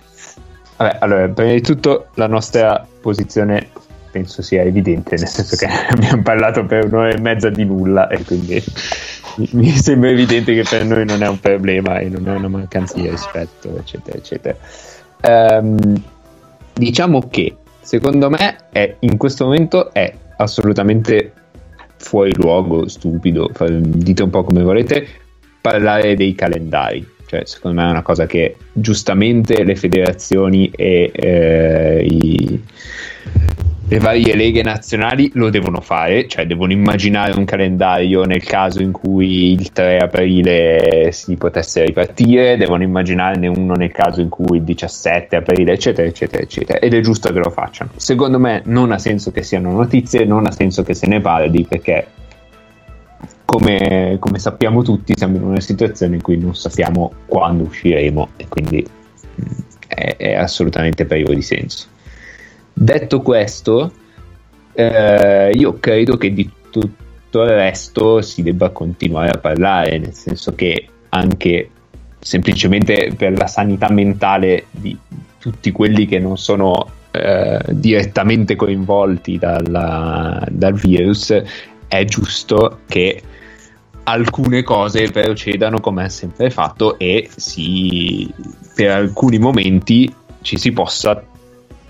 Vabbè, allora, prima di tutto la nostra posizione penso sia evidente, nel senso che abbiamo parlato per un'ora e mezza di nulla e quindi mi- sembra evidente che per noi non è un problema e non è una mancanza di rispetto, eccetera, eccetera. Ehm, diciamo che secondo me è, in questo momento è assolutamente fuori luogo, stupido, dite un po' come volete, parlare dei calendari. Cioè, secondo me è una cosa che giustamente le federazioni e eh, i- le varie leghe nazionali lo devono fare, cioè devono immaginare un calendario nel caso in cui il 3 aprile si potesse ripartire, devono immaginarne uno nel caso in cui il 17 aprile, eccetera, eccetera, eccetera. Ed è giusto che lo facciano. Secondo me non ha senso che siano notizie, non ha senso che se ne parli perché come, come sappiamo tutti siamo in una situazione in cui non sappiamo quando usciremo e quindi mh, è, è assolutamente privo di senso. Detto questo, eh, io credo che di tutto il resto si debba continuare a parlare, nel senso che anche semplicemente per la sanità mentale di tutti quelli che non sono eh, direttamente coinvolti dalla- dal virus, è giusto che alcune cose procedano come ha sempre fatto e si, per alcuni momenti ci si possa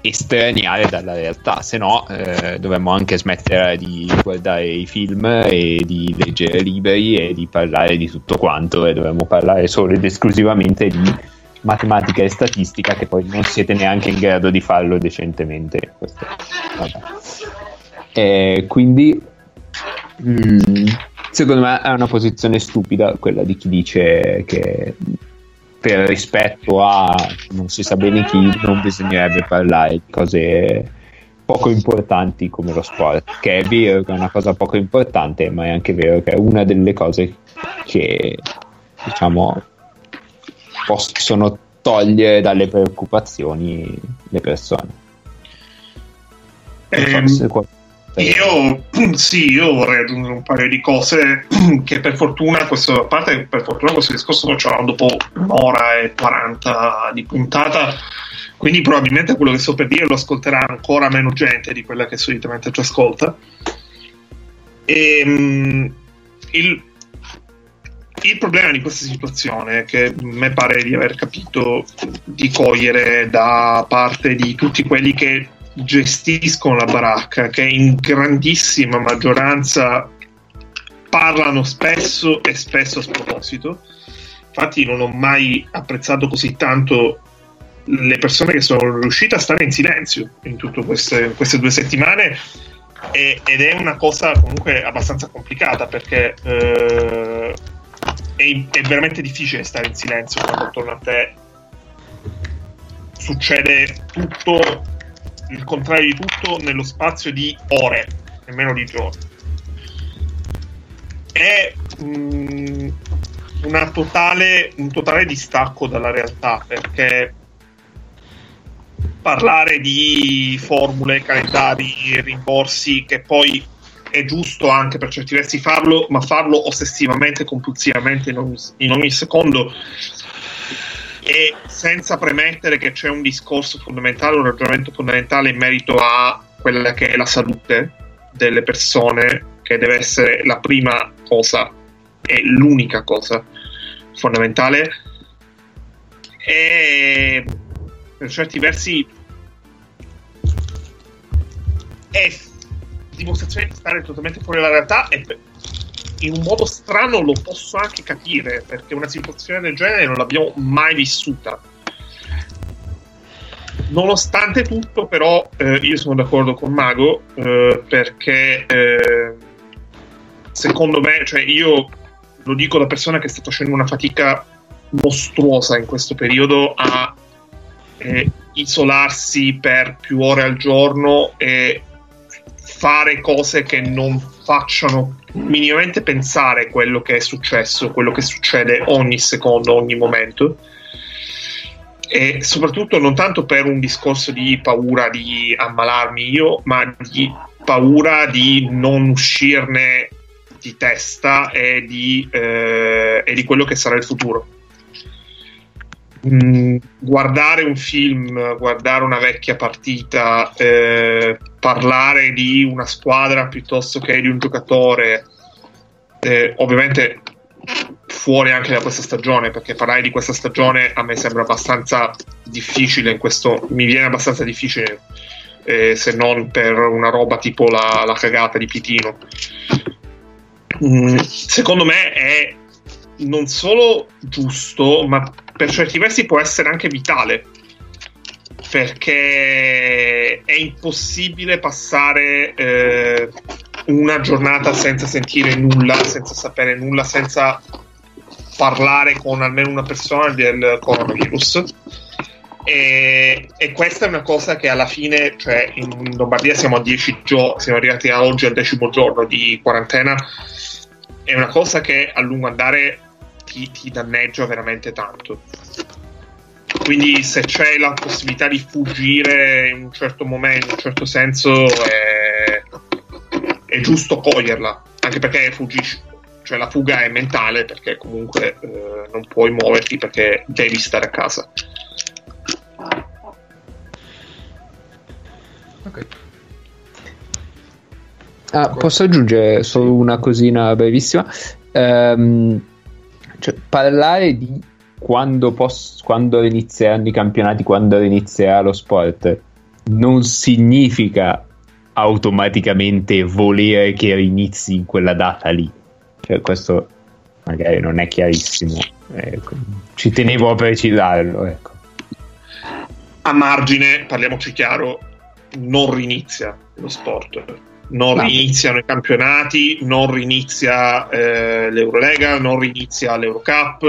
estraniare dalla realtà, se no eh, dovremmo anche smettere di guardare i film e di leggere libri e di parlare di tutto quanto e dovremmo parlare solo ed esclusivamente di matematica e statistica che poi non siete neanche in grado di farlo decentemente. Eh, quindi mm, secondo me è una posizione stupida quella di chi dice che per rispetto a non si sa bene chi non bisognerebbe parlare di cose poco importanti come lo sport che è vero che è una cosa poco importante ma è anche vero che è una delle cose che diciamo possono togliere dalle preoccupazioni le persone. Non so Ehm, se qual- Io sì, io vorrei aggiungere un paio di cose che per fortuna, questo, a parte per fortuna questo discorso lo facciamo dopo un'ora e 40 di puntata, quindi probabilmente quello che sto per dire lo ascolterà ancora meno gente di quella che solitamente ci ascolta. Ehm, il, il problema di questa situazione, che mi pare di aver capito di cogliere da parte di tutti quelli che gestiscono la baracca, che in grandissima maggioranza parlano spesso e spesso a sproposito. Infatti, non ho mai apprezzato così tanto le persone che sono riuscite a stare in silenzio in tutte queste, queste due settimane. e- ed è una cosa comunque abbastanza complicata perché eh, è, è veramente difficile stare in silenzio quando attorno a te succede tutto il contrario di tutto nello spazio di ore, nemmeno di giorni. È mm, una totale, un totale distacco dalla realtà perché parlare di formule, calendari, rimborsi, che poi è giusto anche per certi versi farlo, ma farlo ossessivamente, compulsivamente in ogni, in ogni secondo e senza premettere che c'è un discorso fondamentale, un ragionamento fondamentale in merito a quella che è la salute delle persone, che deve essere la prima cosa e l'unica cosa fondamentale. E per certi versi è dimostrazione di stare totalmente fuori dalla realtà e in un modo strano lo posso anche capire perché una situazione del genere non l'abbiamo mai vissuta. Nonostante tutto, però, eh, io sono d'accordo con Mago eh, perché eh, secondo me, cioè io lo dico da persona che sta facendo una fatica mostruosa in questo periodo a eh, isolarsi per più ore al giorno e fare cose che non facciano minimamente pensare quello che è successo, quello che succede ogni secondo, ogni momento. E soprattutto non tanto per un discorso di paura di ammalarmi io, ma di paura di non uscirne di testa e di, eh, e di quello che sarà il futuro. Guardare un film, guardare una vecchia partita, eh, parlare di una squadra piuttosto che di un giocatore, eh, ovviamente fuori anche da questa stagione, perché parlare di questa stagione a me sembra abbastanza difficile in questo, mi viene abbastanza difficile eh, se non per una roba tipo la, la cagata di Pitino. Mm, secondo me è non solo giusto, ma per certi versi può essere anche vitale. Perché è impossibile passare eh, una giornata senza sentire nulla, senza sapere nulla, senza parlare con almeno una persona del coronavirus. E, e, questa è una cosa che alla fine, cioè in Lombardia siamo a 10 giorni, siamo arrivati a oggi al decimo giorno di quarantena, è una cosa che a lungo andare ti, ti danneggia veramente tanto. Quindi se c'è la possibilità di fuggire in un certo momento, in un certo senso, è, è giusto coglierla, anche perché fuggisci, cioè la fuga è mentale perché comunque eh, non puoi muoverti perché devi stare a casa. Ok. Ah, posso aggiungere solo una cosina brevissima? Um, cioè, parlare di quando, pos- quando inizieranno i campionati, quando inizierà lo sport, non significa automaticamente volere che inizi in quella data lì. Cioè, questo magari non è chiarissimo. Ecco. Ci tenevo a precisarlo. Ecco. A margine, parliamoci chiaro, non rinizia lo sport non no. riniziano i campionati, non rinizia eh, l'Eurolega, non rinizia l'Eurocup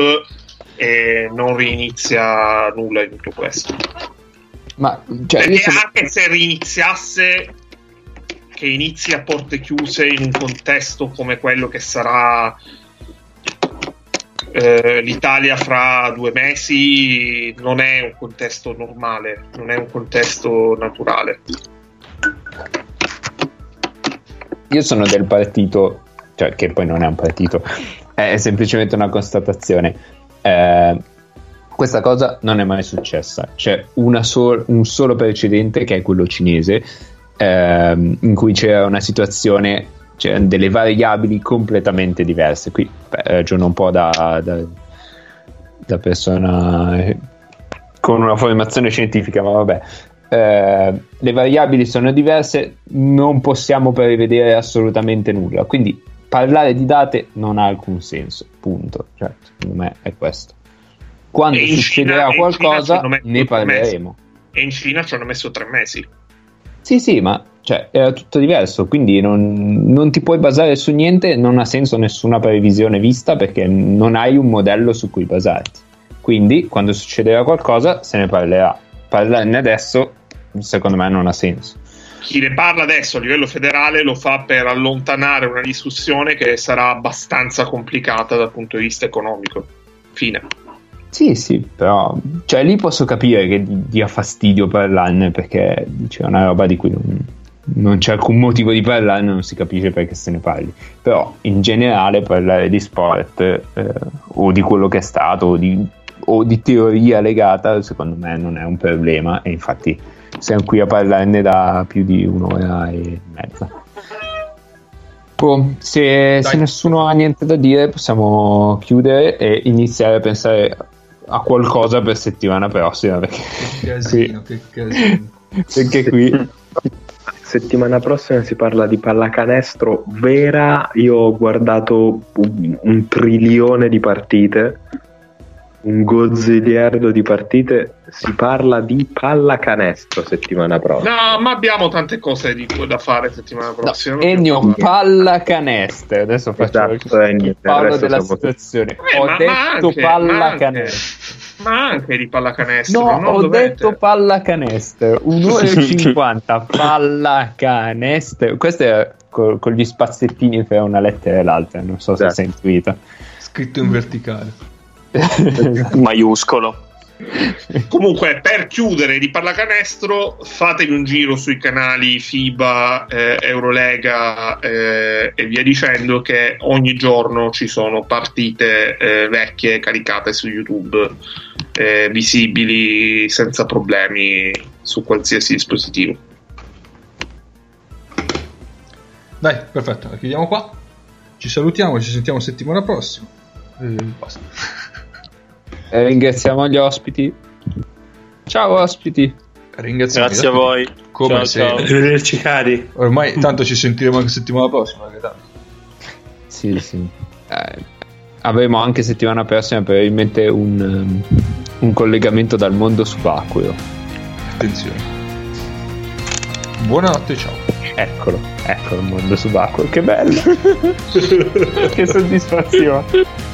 e non rinizia nulla di tutto questo. Ma cioè, Perché sono... anche se riniziasse, che inizi a porte chiuse in un contesto come quello che sarà eh, l'Italia fra due mesi, non è un contesto normale, non è un contesto naturale. Io sono del partito, cioè che poi non è un partito, è semplicemente una constatazione. Eh, questa cosa non è mai successa. C'è sol- un solo precedente che è quello cinese, ehm, in cui c'era una situazione, c'erano delle variabili completamente diverse. Qui ragiono un po' da, da, da persona eh, con una formazione scientifica, ma vabbè. Eh, le variabili sono diverse, non possiamo prevedere assolutamente nulla. Quindi parlare di date non ha alcun senso. Punto. Cioè, secondo me è questo. Quando succederà Cina, qualcosa, ne parleremo. E in Cina ci hanno messo tre mesi. Sì, sì, ma cioè, era tutto diverso, quindi non, non, ti puoi basare su niente, non ha senso nessuna previsione vista perché non hai un modello su cui basarti. Quindi, quando succederà qualcosa, se ne parlerà. Parlarne adesso secondo me non ha senso. Chi ne parla adesso a livello federale lo fa per allontanare una discussione che sarà abbastanza complicata dal punto di vista economico. Fine. Sì, sì, però cioè, lì posso capire che dia fastidio parlarne perché c'è una roba di cui non, non c'è alcun motivo di parlare, non si capisce perché se ne parli. Però in generale parlare di sport eh, o di quello che è stato o di, o di teoria legata, secondo me non è un problema e infatti siamo qui a parlarne da più di un'ora e mezza. Boh, se, se, nessuno ha niente da dire, possiamo chiudere e iniziare a pensare a qualcosa per settimana prossima. Perché che casino, qui, che casino. Perché qui settimana prossima si parla di pallacanestro vera. Io ho guardato un, un trilione di partite un gozziliardo di partite. Si parla di pallacanestro settimana prossima. No, ma abbiamo tante cose di, da fare settimana prossima. No, Ennio, pallacanestro. Adesso faccio esatto, Ennio, parlo della situazione. Eh, ho ma, detto anche, pallacanestro. Ma anche di pallacanestro. No, non ho dovete. detto pallacanestro. Un'ora e 50. Pallacanestro. Questo è co- con gli spazzettini fra una lettera e l'altra. Non so se Esatto. si è intuita. Scritto in verticale. Maiuscolo. Comunque, per chiudere di pallacanestro, fatevi un giro sui canali FIBA, eh, Eurolega eh, e via dicendo, che ogni giorno ci sono partite eh, vecchie caricate su YouTube, eh, visibili senza problemi su qualsiasi dispositivo. Dai, perfetto, la chiudiamo qua. Ci salutiamo, ci sentiamo settimana prossima. E basta. Eh, ringraziamo gli ospiti. Ciao ospiti. Ringraziamo. Grazie a voi. Come ciao, se- ciao. Arrivederci cari. Ormai tanto ci sentiremo anche settimana prossima. che tanto. Sì, sì. Eh, avremo anche settimana prossima probabilmente un, um, un collegamento dal mondo subacqueo. Attenzione. Buonanotte, ciao. Eccolo, eccolo il mondo subacqueo. Che bello! che soddisfazione.